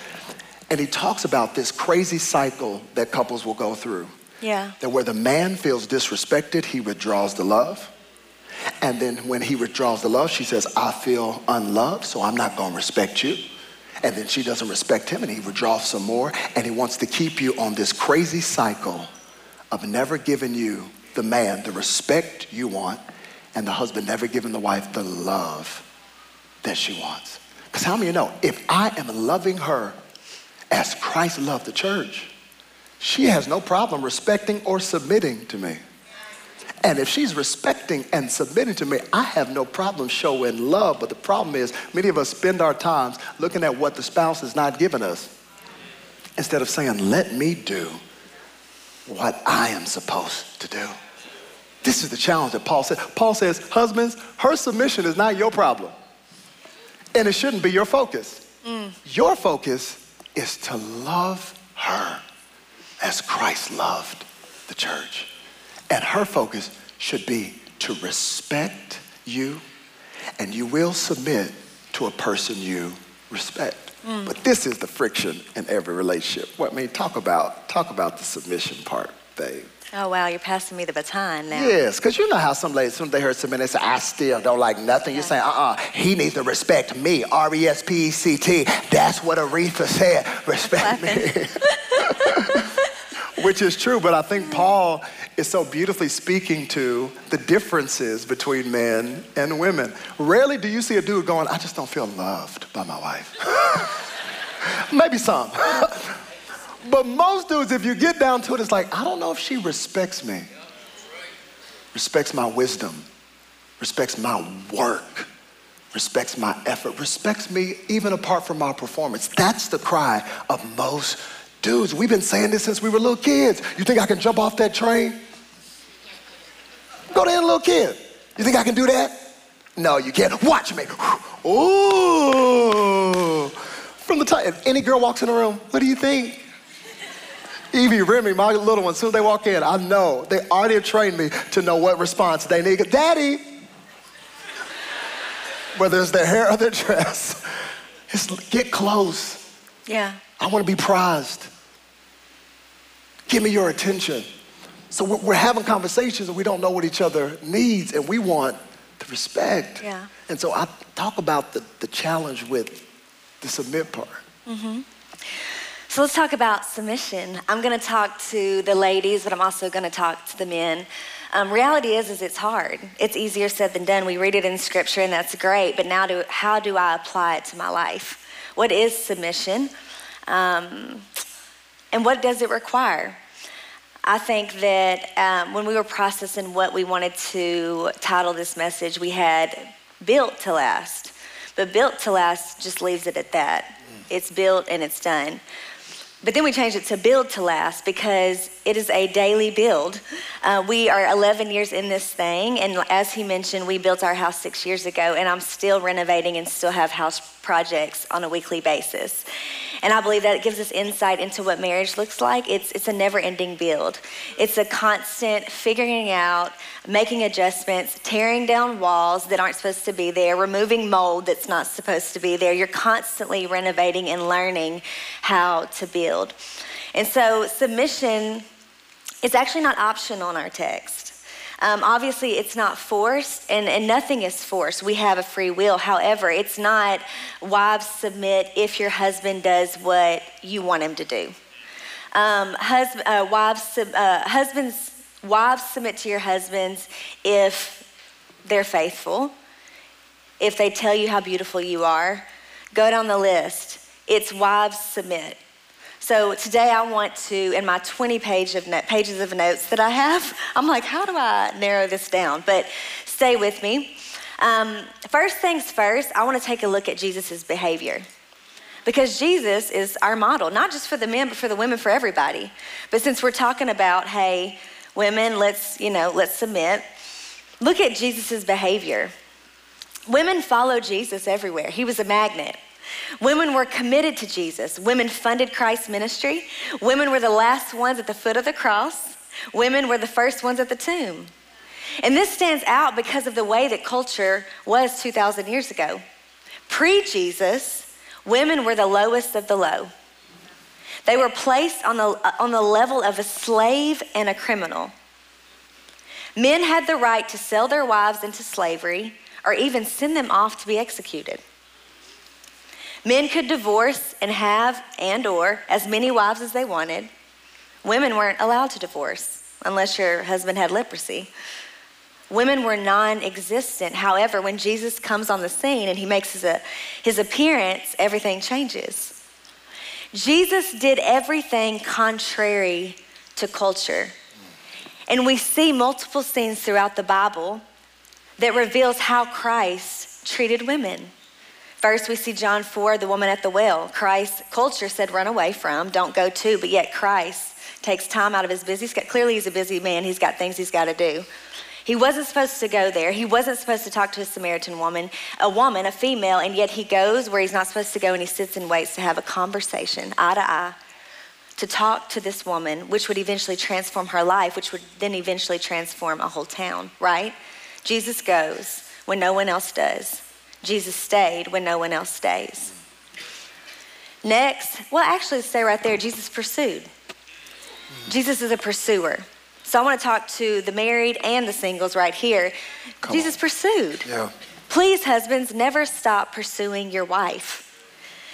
And he talks about this crazy cycle that couples will go through. Yeah. That where the man feels disrespected, he withdraws the love. And then when he withdraws the love, she says, I feel unloved, so I'm not going to respect you. And then she doesn't respect him, and he withdraws some more. And he wants to keep you on this crazy cycle of never giving you the man the respect you want, and the husband never giving the wife the love that she wants. Because how many of you know if I am loving her as Christ loved the church, she has no problem respecting or submitting to me. And if she's respecting and submitting to me, I have no problem showing love. But the problem is, many of us spend our times looking at what the spouse has not given us instead of saying, Let me do what I am supposed to do. This is the challenge that Paul said. Paul says, Husbands, her submission is not your problem, and it shouldn't be your focus. Mm. Your focus is to love her as Christ loved the church. And her focus should be to respect you, and you will submit to a person you respect. Mm. But this is the friction in every relationship. What I mean, talk about talk about the submission part, babe. Oh wow, you're passing me the baton now. Yes, because you know how some ladies, when they heard something, they say, "I still don't like nothing." Yeah. You're saying, "Uh-uh, he needs to respect me." R E S P E C T. That's what Aretha said. Respect me. [LAUGHS] Which is true, but I think Paul is so beautifully speaking to the differences between men and women. Rarely do you see a dude going, I just don't feel loved by my wife. [LAUGHS] Maybe some. [LAUGHS] but most dudes, if you get down to it, it's like, I don't know if she respects me, respects my wisdom, respects my work, respects my effort, respects me even apart from my performance. That's the cry of most dudes. We've been saying this since we were little kids. You think I can jump off that train? Go any little kid. You think I can do that? No, you can't. Watch me. Ooh. From the time, if any girl walks in the room, what do you think? Evie, Remy, my little ones, as soon as they walk in, I know. They already trained me to know what response they need. Daddy! Whether it's their hair or their dress, just get close. Yeah. I want to be prized. Give me your attention. So we're having conversations and we don't know what each other needs and we want the respect. Yeah. And so I talk about the, the challenge with the submit part. Mm-hmm. So let's talk about submission. I'm going to talk to the ladies, but I'm also going to talk to the men. Um, reality is, is it's hard. It's easier said than done. We read it in scripture, and that's great. But now, do, how do I apply it to my life? What is submission, um, and what does it require? I think that um, when we were processing what we wanted to title this message, we had built to last. But built to last just leaves it at that. Mm. It's built and it's done. But then we changed it to build to last because it is a daily build. Uh, we are 11 years in this thing, and as he mentioned, we built our house six years ago, and I'm still renovating and still have house projects on a weekly basis. And I believe that it gives us insight into what marriage looks like. It's, it's a never ending build, it's a constant figuring out, making adjustments, tearing down walls that aren't supposed to be there, removing mold that's not supposed to be there. You're constantly renovating and learning how to build. And so, submission is actually not optional in our text. Um, obviously, it's not forced, and, and nothing is forced. We have a free will. However, it's not wives submit if your husband does what you want him to do. Um, uh, wives, uh, husbands, wives submit to your husbands if they're faithful, if they tell you how beautiful you are. Go down the list. It's wives submit. So today I want to, in my 20 page of pages of notes that I have, [LAUGHS] I'm like, how do I narrow this down? But stay with me. Um, first things first, I want to take a look at Jesus' behavior. Because Jesus is our model, not just for the men, but for the women, for everybody. But since we're talking about, hey, women, let's, you know, let's submit, look at Jesus' behavior. Women follow Jesus everywhere. He was a magnet. Women were committed to Jesus. Women funded Christ's ministry. Women were the last ones at the foot of the cross. Women were the first ones at the tomb. And this stands out because of the way that culture was 2,000 years ago. Pre Jesus, women were the lowest of the low. They were placed on the, uh, on the level of a slave and a criminal. Men had the right to sell their wives into slavery or even send them off to be executed. Men could divorce and have and or as many wives as they wanted. Women weren't allowed to divorce unless your husband had leprosy. Women were non existent. However, when Jesus comes on the scene and he makes his, uh, his appearance, everything changes. Jesus did everything contrary to culture. And we see multiple scenes throughout the Bible that reveals how Christ treated women. First, we see John 4, the woman at the well. Christ, culture said, run away from, don't go to, but yet Christ takes time out of his busy schedule. Clearly, he's a busy man. He's got things he's got to do. He wasn't supposed to go there. He wasn't supposed to talk to a Samaritan woman, a woman, a female, and yet he goes where he's not supposed to go and he sits and waits to have a conversation, eye to eye, to talk to this woman, which would eventually transform her life, which would then eventually transform a whole town, right? Jesus goes when no one else does. Jesus stayed when no one else stays. Next, well, actually, stay right there. Jesus pursued. Jesus is a pursuer. So I want to talk to the married and the singles right here. Come Jesus on. pursued. Yeah. Please, husbands, never stop pursuing your wife.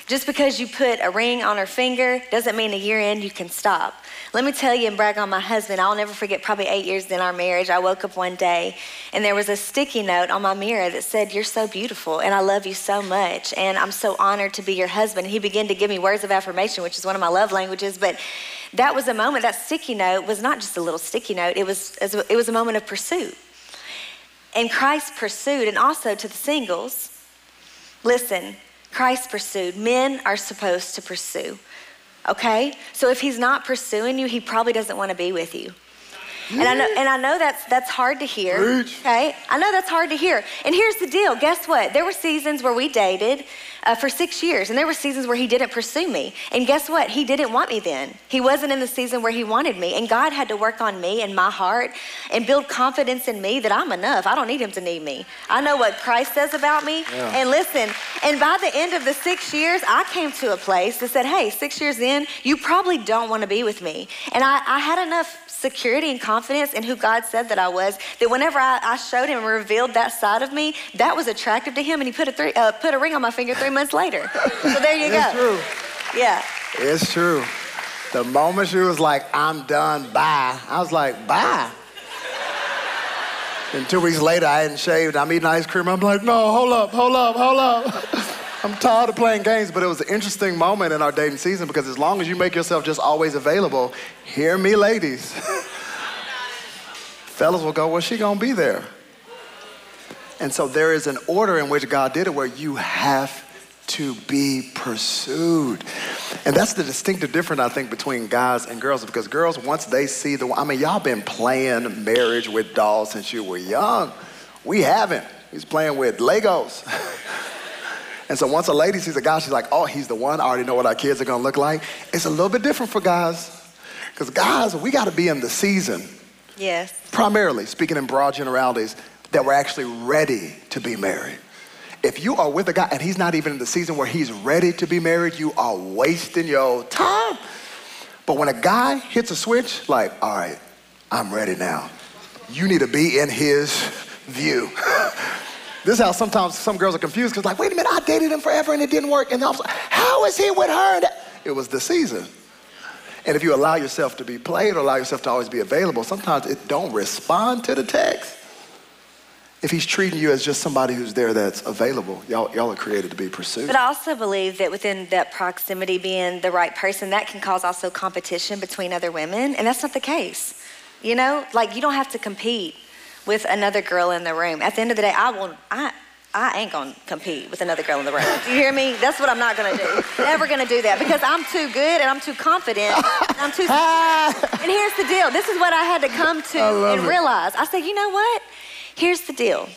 Just because you put a ring on her finger doesn't mean a year in you can stop. Let me tell you and brag on my husband. I'll never forget, probably eight years in our marriage, I woke up one day and there was a sticky note on my mirror that said, You're so beautiful and I love you so much and I'm so honored to be your husband. He began to give me words of affirmation, which is one of my love languages, but that was a moment, that sticky note was not just a little sticky note, it was, it was a moment of pursuit. And Christ pursued, and also to the singles, listen, Christ pursued. Men are supposed to pursue. Okay? So if he's not pursuing you, he probably doesn't want to be with you. And I know, and I know that's that's hard to hear. Okay, I know that's hard to hear. And here's the deal. Guess what? There were seasons where we dated uh, for six years, and there were seasons where he didn't pursue me. And guess what? He didn't want me then. He wasn't in the season where he wanted me. And God had to work on me and my heart and build confidence in me that I'm enough. I don't need him to need me. I know what Christ says about me. Yeah. And listen. And by the end of the six years, I came to a place that said, "Hey, six years in, you probably don't want to be with me." And I, I had enough security and confidence in who God said that I was, that whenever I, I showed him and revealed that side of me, that was attractive to him, and he put a, three, uh, put a ring on my finger three months later. So there you [LAUGHS] go. It's true. Yeah. It's true. The moment she was like, I'm done, bye, I was like, bye. And two weeks later, I hadn't shaved. I'm eating ice cream. I'm like, no, hold up, hold up, hold up. [LAUGHS] I'm tired of playing games, but it was an interesting moment in our dating season because as long as you make yourself just always available, hear me, ladies. [LAUGHS] Fellas will go, well, she gonna be there. And so there is an order in which God did it where you have to be pursued. And that's the distinctive difference, I think, between guys and girls, because girls, once they see the, I mean, y'all been playing marriage with dolls since you were young. We haven't. He's playing with Legos. [LAUGHS] and so once a lady sees a guy, she's like, oh, he's the one. I already know what our kids are gonna look like. It's a little bit different for guys. Because guys, we gotta be in the season. Yes. Primarily, speaking in broad generalities, that we're actually ready to be married. If you are with a guy and he's not even in the season where he's ready to be married, you are wasting your time. But when a guy hits a switch, like, all right, I'm ready now, you need to be in his view. [LAUGHS] this is how sometimes some girls are confused because, like, wait a minute, I dated him forever and it didn't work. And I was like, how is he with her? It was the season. And if you allow yourself to be played or allow yourself to always be available, sometimes it don't respond to the text if he's treating you as just somebody who's there that's available, y'all, y'all are created to be pursued. But I also believe that within that proximity being the right person, that can cause also competition between other women, and that's not the case. You know, like you don't have to compete with another girl in the room. At the end of the day, I won't. I I ain't gonna compete with another girl in the room. Do you hear me? That's what I'm not gonna do. [LAUGHS] Never gonna do that because I'm too good and I'm too confident. And I'm too. [LAUGHS] and here's the deal. This is what I had to come to and it. realize. I said, you know what? Here's the deal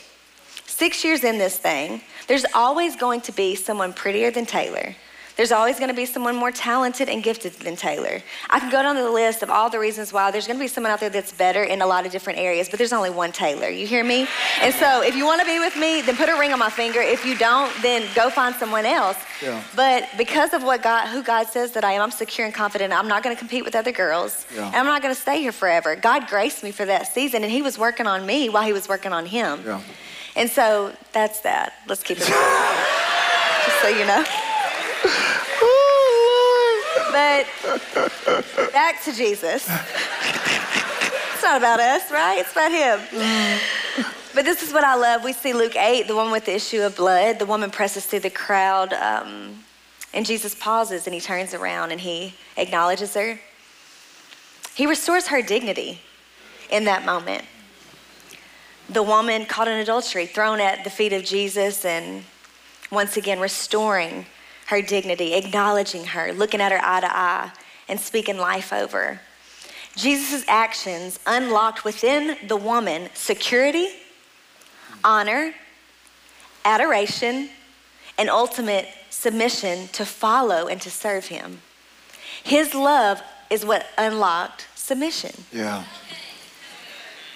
six years in this thing, there's always going to be someone prettier than Taylor. There's always going to be someone more talented and gifted than Taylor. I can go down the list of all the reasons why there's going to be someone out there that's better in a lot of different areas, but there's only one Taylor. You hear me? And so if you want to be with me, then put a ring on my finger. If you don't, then go find someone else. Yeah. But because of what God, who God says that I am, I'm secure and confident. I'm not going to compete with other girls. Yeah. And I'm not going to stay here forever. God graced me for that season, and He was working on me while He was working on Him. Yeah. And so that's that. Let's keep it. [LAUGHS] Just so you know. But back to Jesus. It's not about us, right? It's about him. But this is what I love. We see Luke 8, the woman with the issue of blood. The woman presses through the crowd, um, and Jesus pauses and he turns around and he acknowledges her. He restores her dignity in that moment. The woman caught in adultery, thrown at the feet of Jesus, and once again restoring her dignity, acknowledging her, looking at her eye to eye, and speaking life over. Jesus' actions unlocked within the woman security, honor, adoration, and ultimate submission to follow and to serve him. His love is what unlocked submission. Yeah.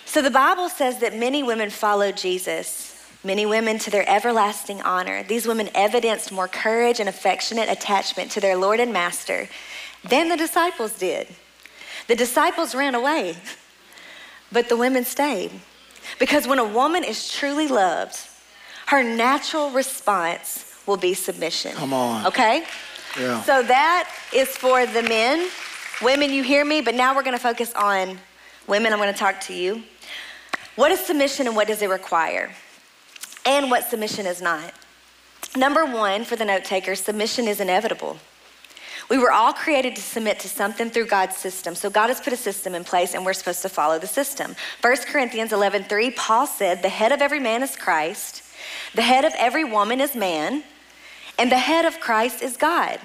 So the Bible says that many women followed Jesus, many women to their everlasting honor. These women evidenced more courage and affectionate attachment to their Lord and Master than the disciples did. The disciples ran away, but the women stayed. Because when a woman is truly loved, her natural response will be submission. Come on. Okay? Yeah. So that is for the men. Women, you hear me, but now we're going to focus on women. I'm going to talk to you. What is submission and what does it require? And what submission is not. Number one, for the note takers, submission is inevitable. We were all created to submit to something through God's system. So God has put a system in place and we're supposed to follow the system. 1 Corinthians 11:3 Paul said, "The head of every man is Christ, the head of every woman is man, and the head of Christ is God."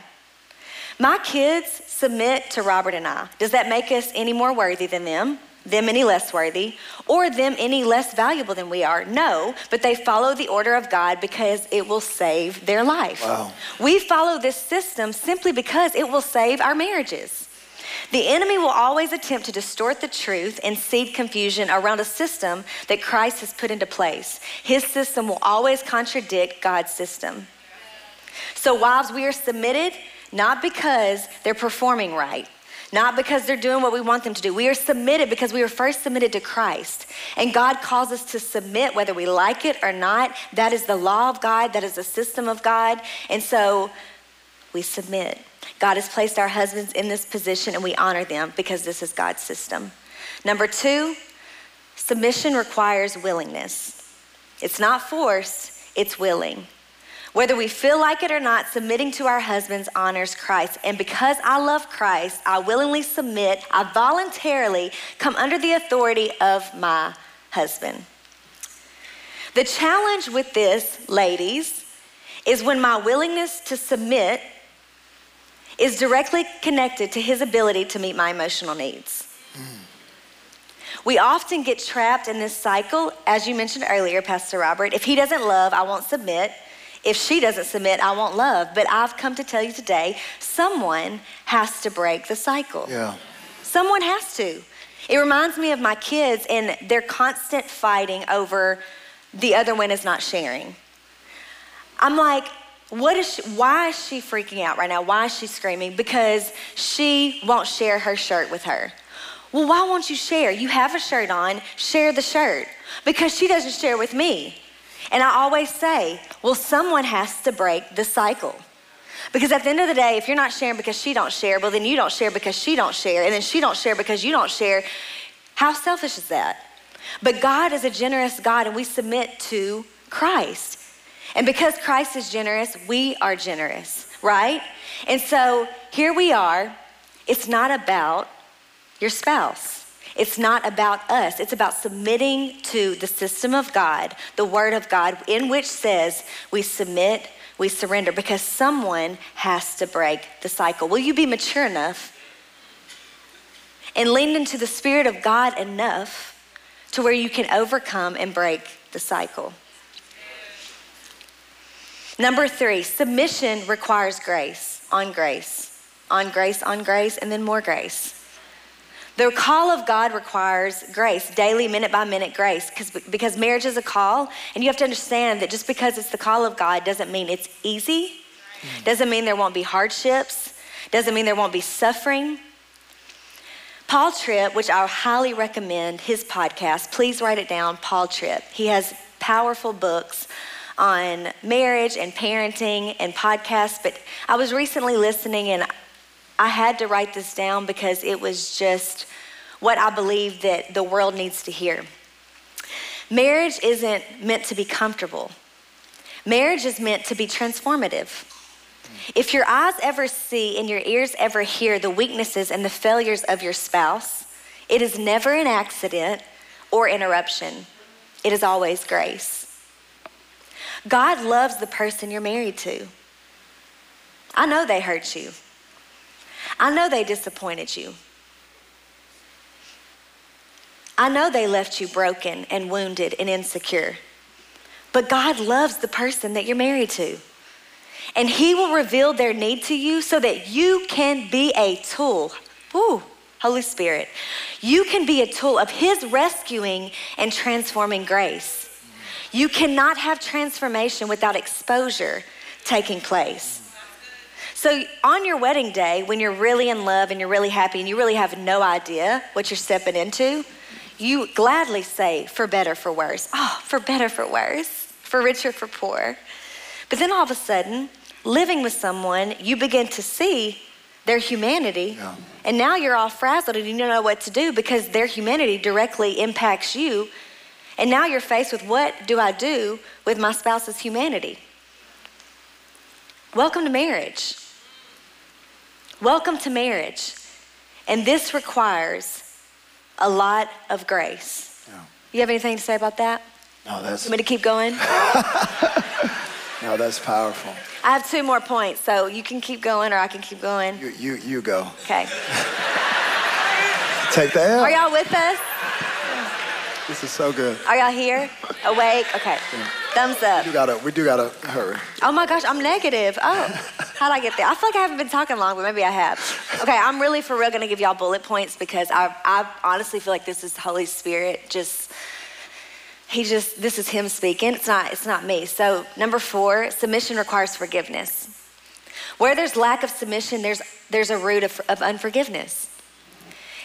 My kids submit to Robert and I. Does that make us any more worthy than them? Them any less worthy, or them any less valuable than we are. No, but they follow the order of God because it will save their life. Wow. We follow this system simply because it will save our marriages. The enemy will always attempt to distort the truth and seed confusion around a system that Christ has put into place. His system will always contradict God's system. So, wives, we are submitted not because they're performing right, not because they're doing what we want them to do. We are submitted because we were first submitted to Christ. And God calls us to submit whether we like it or not. That is the law of God, that is the system of God. And so we submit. God has placed our husbands in this position and we honor them because this is God's system. Number two, submission requires willingness. It's not force, it's willing. Whether we feel like it or not, submitting to our husbands honors Christ. And because I love Christ, I willingly submit, I voluntarily come under the authority of my husband. The challenge with this, ladies, is when my willingness to submit is directly connected to his ability to meet my emotional needs. We often get trapped in this cycle, as you mentioned earlier, Pastor Robert. If he doesn't love, I won't submit. If she doesn't submit, I won't love. But I've come to tell you today someone has to break the cycle. Yeah. Someone has to. It reminds me of my kids and their constant fighting over the other one is not sharing. I'm like, what is she, why is she freaking out right now? Why is she screaming? Because she won't share her shirt with her. Well, why won't you share? You have a shirt on, share the shirt. Because she doesn't share with me. And I always say, well, someone has to break the cycle. Because at the end of the day, if you're not sharing because she don't share, well, then you don't share because she don't share, and then she don't share because you don't share. How selfish is that? But God is a generous God, and we submit to Christ. And because Christ is generous, we are generous, right? And so here we are. It's not about your spouse. It's not about us. It's about submitting to the system of God, the Word of God, in which says we submit, we surrender, because someone has to break the cycle. Will you be mature enough and lean into the Spirit of God enough to where you can overcome and break the cycle? Number three, submission requires grace on grace, on grace, on grace, and then more grace. The call of God requires grace, daily, minute by minute grace, because marriage is a call, and you have to understand that just because it's the call of God doesn't mean it's easy, doesn't mean there won't be hardships, doesn't mean there won't be suffering. Paul Tripp, which I highly recommend his podcast, please write it down, Paul Tripp. He has powerful books on marriage and parenting and podcasts, but I was recently listening and I had to write this down because it was just what I believe that the world needs to hear. Marriage isn't meant to be comfortable. Marriage is meant to be transformative. If your eyes ever see and your ears ever hear the weaknesses and the failures of your spouse, it is never an accident or interruption. It is always grace. God loves the person you're married to. I know they hurt you. I know they disappointed you. I know they left you broken and wounded and insecure. But God loves the person that you're married to. And He will reveal their need to you so that you can be a tool. Ooh, Holy Spirit. You can be a tool of His rescuing and transforming grace. You cannot have transformation without exposure taking place. So, on your wedding day, when you're really in love and you're really happy and you really have no idea what you're stepping into, you gladly say, for better, for worse. Oh, for better, for worse, for richer, for poor. But then all of a sudden, living with someone, you begin to see their humanity. Yeah. And now you're all frazzled and you don't know what to do because their humanity directly impacts you. And now you're faced with what do I do with my spouse's humanity? Welcome to marriage. Welcome to marriage. And this requires a lot of grace. Yeah. You have anything to say about that? No, that's. You want me to keep going? [LAUGHS] no, that's powerful. I have two more points, so you can keep going or I can keep going. You, you, you go. Okay. [LAUGHS] Take that. Are y'all with us? This is so good. Are y'all here? Awake? Okay. Yeah. Thumbs up. We do gotta, we do gotta hurry. Oh my gosh, I'm negative. Oh, [LAUGHS] how'd I get there? I feel like I haven't been talking long, but maybe I have. Okay, I'm really for real gonna give y'all bullet points because I, I honestly feel like this is Holy Spirit just. He just, this is him speaking. It's not, it's not me. So, number four, submission requires forgiveness. Where there's lack of submission, there's, there's a root of, of unforgiveness.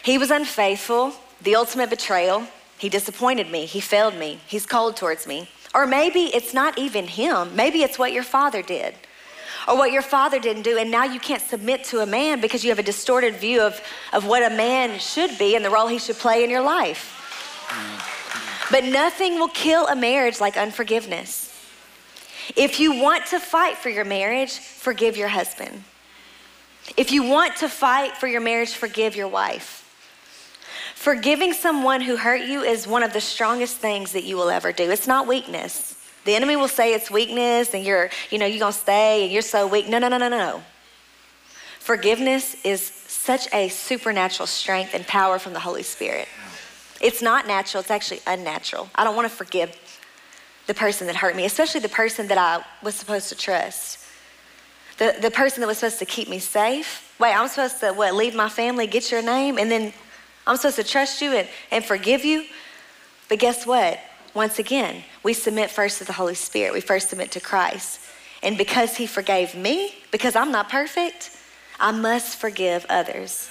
He was unfaithful, the ultimate betrayal. He disappointed me. He failed me. He's cold towards me. Or maybe it's not even him. Maybe it's what your father did or what your father didn't do. And now you can't submit to a man because you have a distorted view of, of what a man should be and the role he should play in your life. But nothing will kill a marriage like unforgiveness. If you want to fight for your marriage, forgive your husband. If you want to fight for your marriage, forgive your wife. Forgiving someone who hurt you is one of the strongest things that you will ever do. It's not weakness. The enemy will say it's weakness and you're, you know, you're going to stay and you're so weak. No, no, no, no, no. Forgiveness is such a supernatural strength and power from the Holy Spirit. It's not natural, it's actually unnatural. I don't want to forgive the person that hurt me, especially the person that I was supposed to trust. The, the person that was supposed to keep me safe. Wait, I'm supposed to, what, leave my family, get your name, and then I'm supposed to trust you and, and forgive you? But guess what? Once again, we submit first to the Holy Spirit. We first submit to Christ. And because He forgave me, because I'm not perfect, I must forgive others.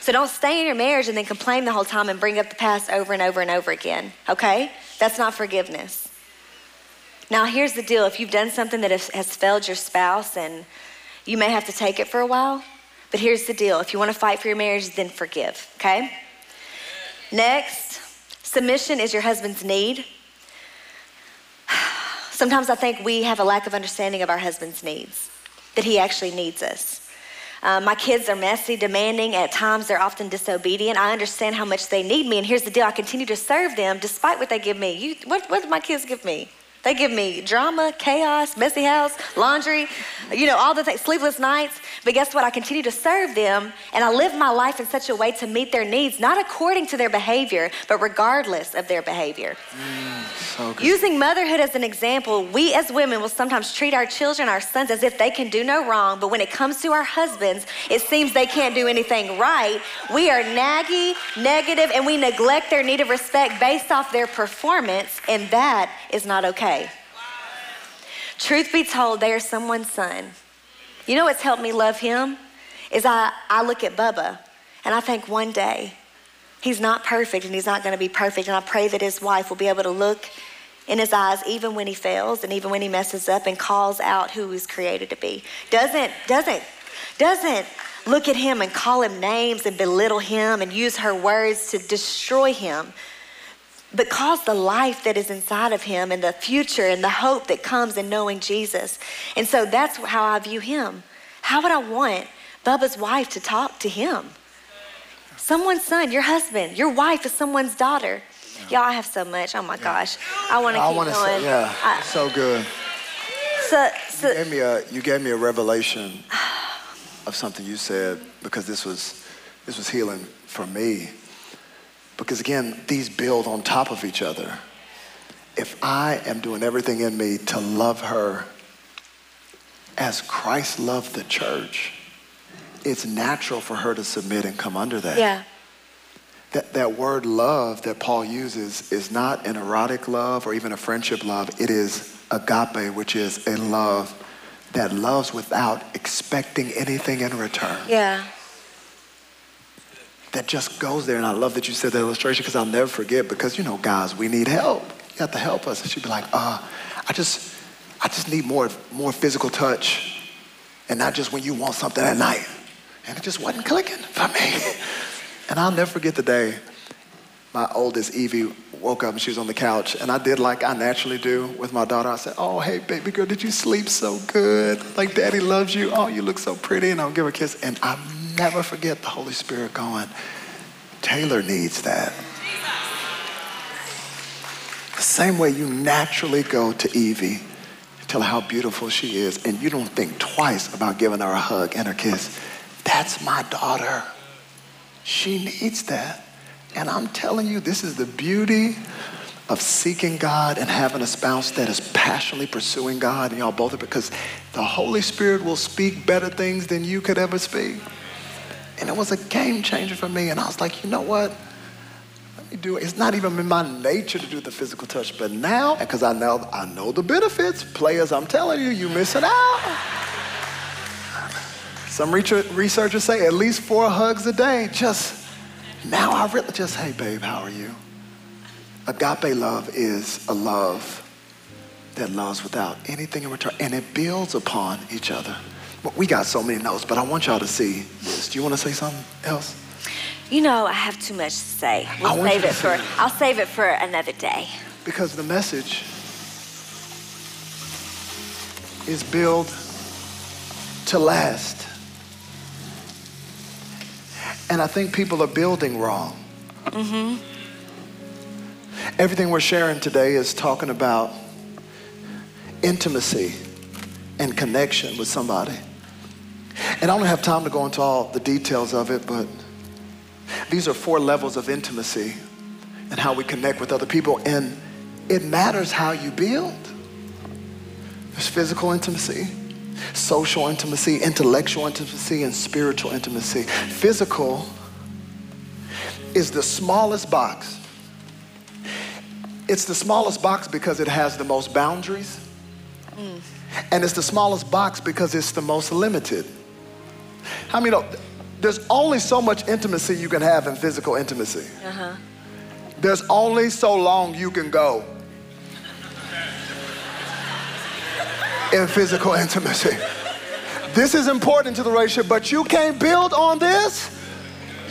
So don't stay in your marriage and then complain the whole time and bring up the past over and over and over again, okay? That's not forgiveness. Now, here's the deal if you've done something that has failed your spouse, and you may have to take it for a while, but here's the deal if you want to fight for your marriage, then forgive, okay? Next, submission is your husband's need. [SIGHS] Sometimes I think we have a lack of understanding of our husband's needs, that he actually needs us. Uh, my kids are messy, demanding. At times, they're often disobedient. I understand how much they need me. And here's the deal I continue to serve them despite what they give me. You, what, what do my kids give me? They give me drama, chaos, messy house, laundry, you know, all the things, sleepless nights. But guess what? I continue to serve them and I live my life in such a way to meet their needs, not according to their behavior, but regardless of their behavior. Mm, so Using motherhood as an example, we as women will sometimes treat our children, our sons, as if they can do no wrong. But when it comes to our husbands, it seems they can't do anything right. We are naggy, negative, and we neglect their need of respect based off their performance, and that is not okay okay. Truth be told, they are someone's son. You know what's helped me love him? Is I, I look at Bubba and I think one day he's not perfect and he's not going to be perfect. And I pray that his wife will be able to look in his eyes even when he fails and even when he messes up and calls out who he's created to be. Doesn't, doesn't, doesn't look at him and call him names and belittle him and use her words to destroy him but cause the life that is inside of him and the future and the hope that comes in knowing Jesus. And so that's how I view him. How would I want Bubba's wife to talk to him? Someone's son, your husband, your wife is someone's daughter. Yeah. Y'all, I have so much. Oh my yeah. gosh. I want to keep wanna going. Say, yeah, I, so good. So, so you, gave me a, you gave me a revelation of something you said because this was, this was healing for me because again, these build on top of each other. If I am doing everything in me to love her as Christ loved the church, it's natural for her to submit and come under that. Yeah. That, that word love that Paul uses is not an erotic love or even a friendship love. It is agape, which is a love that loves without expecting anything in return. Yeah that just goes there. And I love that you said that illustration because I'll never forget because, you know, guys, we need help. You have to help us. And she'd be like, uh, I just, I just need more, more physical touch and not just when you want something at night. And it just wasn't clicking for me. [LAUGHS] and I'll never forget the day my oldest Evie woke up and she was on the couch and I did like I naturally do with my daughter. I said, oh, hey, baby girl, did you sleep so good? Like daddy loves you. Oh, you look so pretty. And I'll give her a kiss. And I never forget the Holy Spirit going, Taylor needs that. The same way you naturally go to Evie, tell her how beautiful she is, and you don't think twice about giving her a hug and a kiss. That's my daughter. She needs that. And I'm telling you, this is the beauty of seeking God and having a spouse that is passionately pursuing God, and y'all both are because the Holy Spirit will speak better things than you could ever speak. And it was a game changer for me. And I was like, you know what? Let me do it. It's not even in my nature to do the physical touch. But now, because I know I know the benefits, players, I'm telling you, you missing out. Some researchers say at least four hugs a day. Just now I really just, hey babe, how are you? Agape love is a love that loves without anything in return, and it builds upon each other we got so many notes, but I want y'all to see this. Do you want to say something else? You know, I have too much to say. We'll save it for. I'll save it for another day. Because the message is built to last. And I think people are building wrong. Mm-hmm. Everything we're sharing today is talking about intimacy and connection with somebody. And I don't have time to go into all the details of it, but these are four levels of intimacy and how we connect with other people. And it matters how you build. There's physical intimacy, social intimacy, intellectual intimacy, and spiritual intimacy. Physical is the smallest box. It's the smallest box because it has the most boundaries. Mm. And it's the smallest box because it's the most limited. How many know there's only so much intimacy you can have in physical intimacy? Uh-huh. There's only so long you can go in physical intimacy. This is important to the relationship, but you can't build on this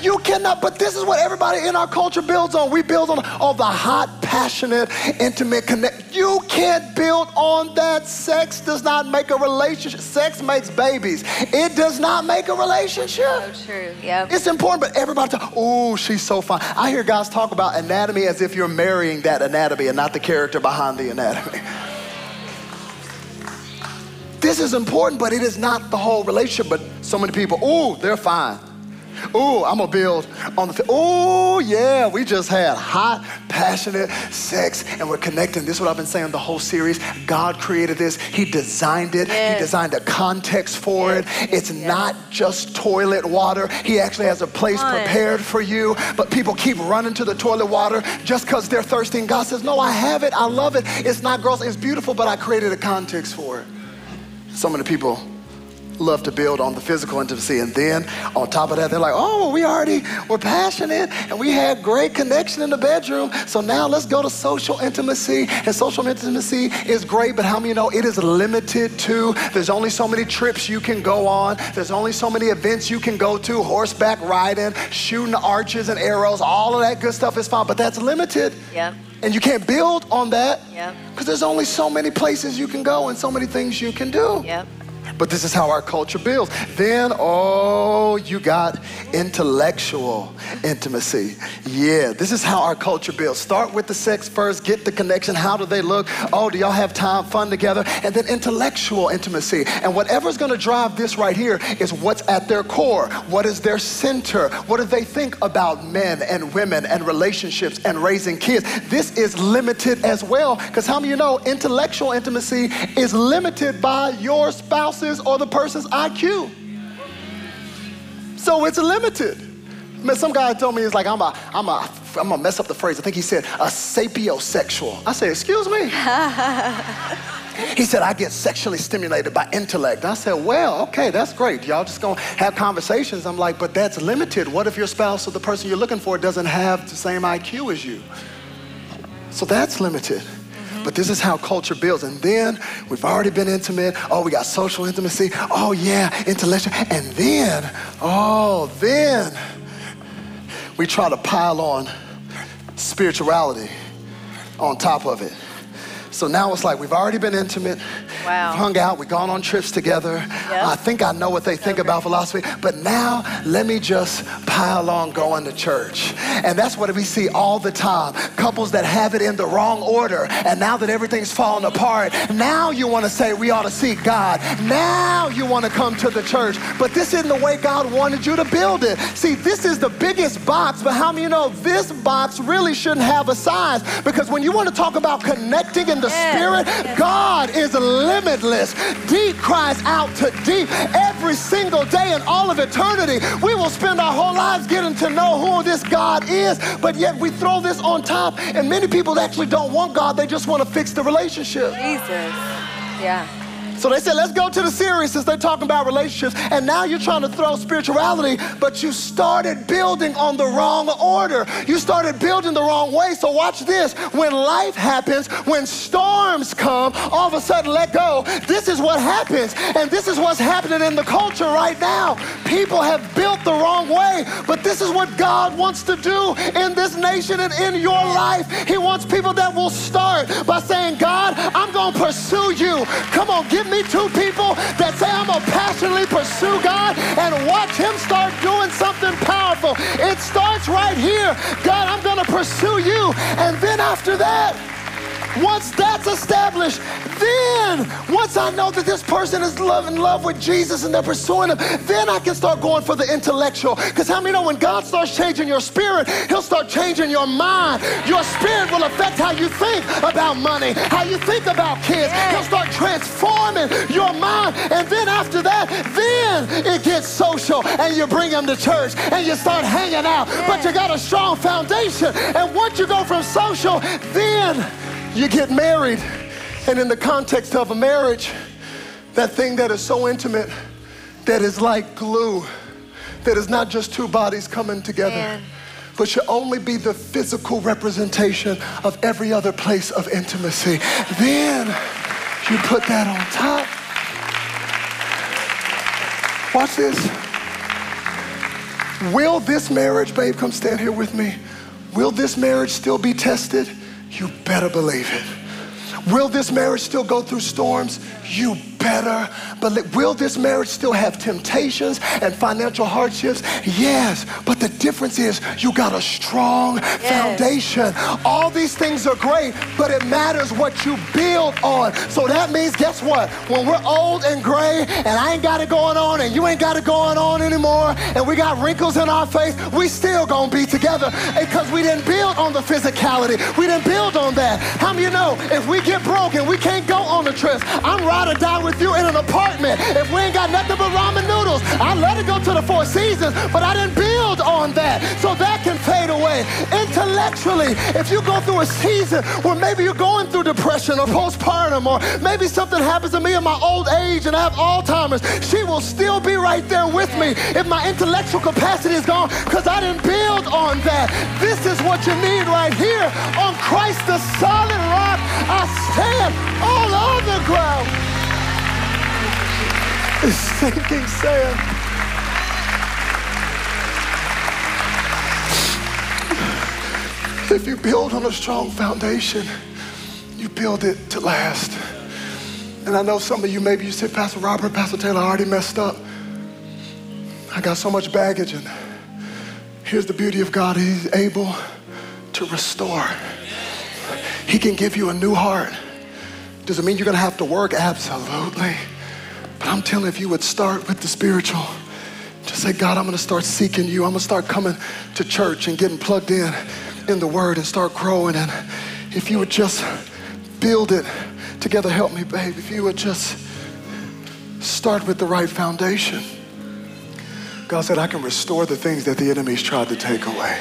you cannot, but this is what everybody in our culture builds on. We build on all the hot, passionate, intimate connect. You can't build on that. Sex does not make a relationship. Sex makes babies. It does not make a relationship. So true. Yep. It's important, but everybody talk, oh, she's so fine. I hear guys talk about anatomy as if you're marrying that anatomy and not the character behind the anatomy. This is important, but it is not the whole relationship. But so many people, oh, they're fine. Ooh, I'm gonna build on the. Oh, yeah, we just had hot, passionate sex, and we're connecting. This is what I've been saying the whole series. God created this. He designed it. Yes. He designed a context for yes. it. It's yes. not just toilet water. He actually has a place prepared for you. But people keep running to the toilet water just because they're thirsty. And God says, No, I have it. I love it. It's not gross. It's beautiful, but I created a context for it. So many people love to build on the physical intimacy. And then on top of that, they're like, oh, we already were passionate and we had great connection in the bedroom. So now let's go to social intimacy. And social intimacy is great, but how many know it is limited to? There's only so many trips you can go on. There's only so many events you can go to, horseback riding, shooting arches and arrows, all of that good stuff is fine, but that's limited. Yeah. And you can't build on that because there's only so many places you can go and so many things you can do. Yep but this is how our culture builds. Then, oh, you got intellectual intimacy. Yeah, this is how our culture builds. Start with the sex first, get the connection. How do they look? Oh, do y'all have time, fun together? And then intellectual intimacy. And whatever's gonna drive this right here is what's at their core. What is their center? What do they think about men and women and relationships and raising kids? This is limited as well, because how many of you know intellectual intimacy is limited by your spouse's or the person's IQ. So it's limited. I mean, some guy told me he's like, I'm a, I'm a, I'm gonna mess up the phrase. I think he said a sapiosexual. I said, excuse me. [LAUGHS] he said, I get sexually stimulated by intellect. I said, well, okay, that's great. Y'all just gonna have conversations. I'm like, but that's limited. What if your spouse or the person you're looking for doesn't have the same IQ as you? So that's limited. But this is how culture builds. And then we've already been intimate. Oh, we got social intimacy. Oh, yeah, intellectual. And then, oh, then we try to pile on spirituality on top of it. So now it's like we've already been intimate. Wow. We've hung out, we've gone on trips together. Yep. I think I know what they think about philosophy, but now let me just pile on going to church. And that's what we see all the time. Couples that have it in the wrong order, and now that everything's falling apart, now you want to say we ought to seek God. Now you want to come to the church. But this isn't the way God wanted you to build it. See, this is the biggest box, but how many you know this box really shouldn't have a size? Because when you want to talk about connecting in the spirit, God is limitless. Deep cries out to deep every single day in all of eternity. We will spend our whole lives getting to know who this God is, but yet we throw this on top. And many people actually don't want God, they just want to fix the relationship. Jesus. Yeah. So they said, let's go to the series since they're talking about relationships. And now you're trying to throw spirituality, but you started building on the wrong order. You started building the wrong way. So watch this. When life happens, when storms come, all of a sudden let go. This is what happens. And this is what's happening in the culture right now. People have built the wrong way, but this is what God wants to do in this nation and in your life. He wants people that will start by saying, God, I'm going to pursue you. Come on, give me two people that say, I'm going to passionately pursue God and watch Him start doing something powerful. It starts right here. God, I'm going to pursue you. And then after that, Once that's established, then once I know that this person is love in love with Jesus and they're pursuing him, then I can start going for the intellectual. Because how many know when God starts changing your spirit, he'll start changing your mind. Your spirit will affect how you think about money, how you think about kids. He'll start transforming your mind. And then after that, then it gets social and you bring them to church and you start hanging out. But you got a strong foundation. And once you go from social, then you get married. And in the context of a marriage, that thing that is so intimate, that is like glue, that is not just two bodies coming together. Man but should only be the physical representation of every other place of intimacy. Then you put that on top. Watch this. Will this marriage, babe, come stand here with me? Will this marriage still be tested? You better believe it. Will this marriage still go through storms? You better but will this marriage still have temptations and financial hardships? Yes, but the difference is you got a strong yes. foundation. All these things are great, but it matters what you build on. So that means, guess what? When we're old and gray and I ain't got it going on and you ain't got it going on anymore and we got wrinkles in our face, we still gonna be together because we didn't build on the physicality. We didn't build on that. How many of you know if we get broken, we can't go on the trip? I'm ride or die with you in an apartment. If we ain't got nothing but ramen noodles, I'd let it go to the Four Seasons, but I didn't build on that. So that can fade away. Intellectually, if you go through a season where maybe you're going through depression or postpartum, or maybe something happens to me in my old age and I have Alzheimer's, she will still be right there with me if my intellectual capacity is gone because I didn't build on that. This is what you need right here. On Christ the solid rock, I stand all on the ground is sinking sand. If you build on a strong foundation, you build it to last. And I know some of you, maybe you said, Pastor Robert, Pastor Taylor, I already messed up. I got so much baggage. And here's the beauty of God He's able to restore. He can give you a new heart. Does it mean you're going to have to work? Absolutely. I'm telling you, if you would start with the spiritual, just say, God, I'm going to start seeking you. I'm going to start coming to church and getting plugged in in the word and start growing. And if you would just build it together, help me, babe. If you would just start with the right foundation. God said, I can restore the things that the enemy's tried to take away.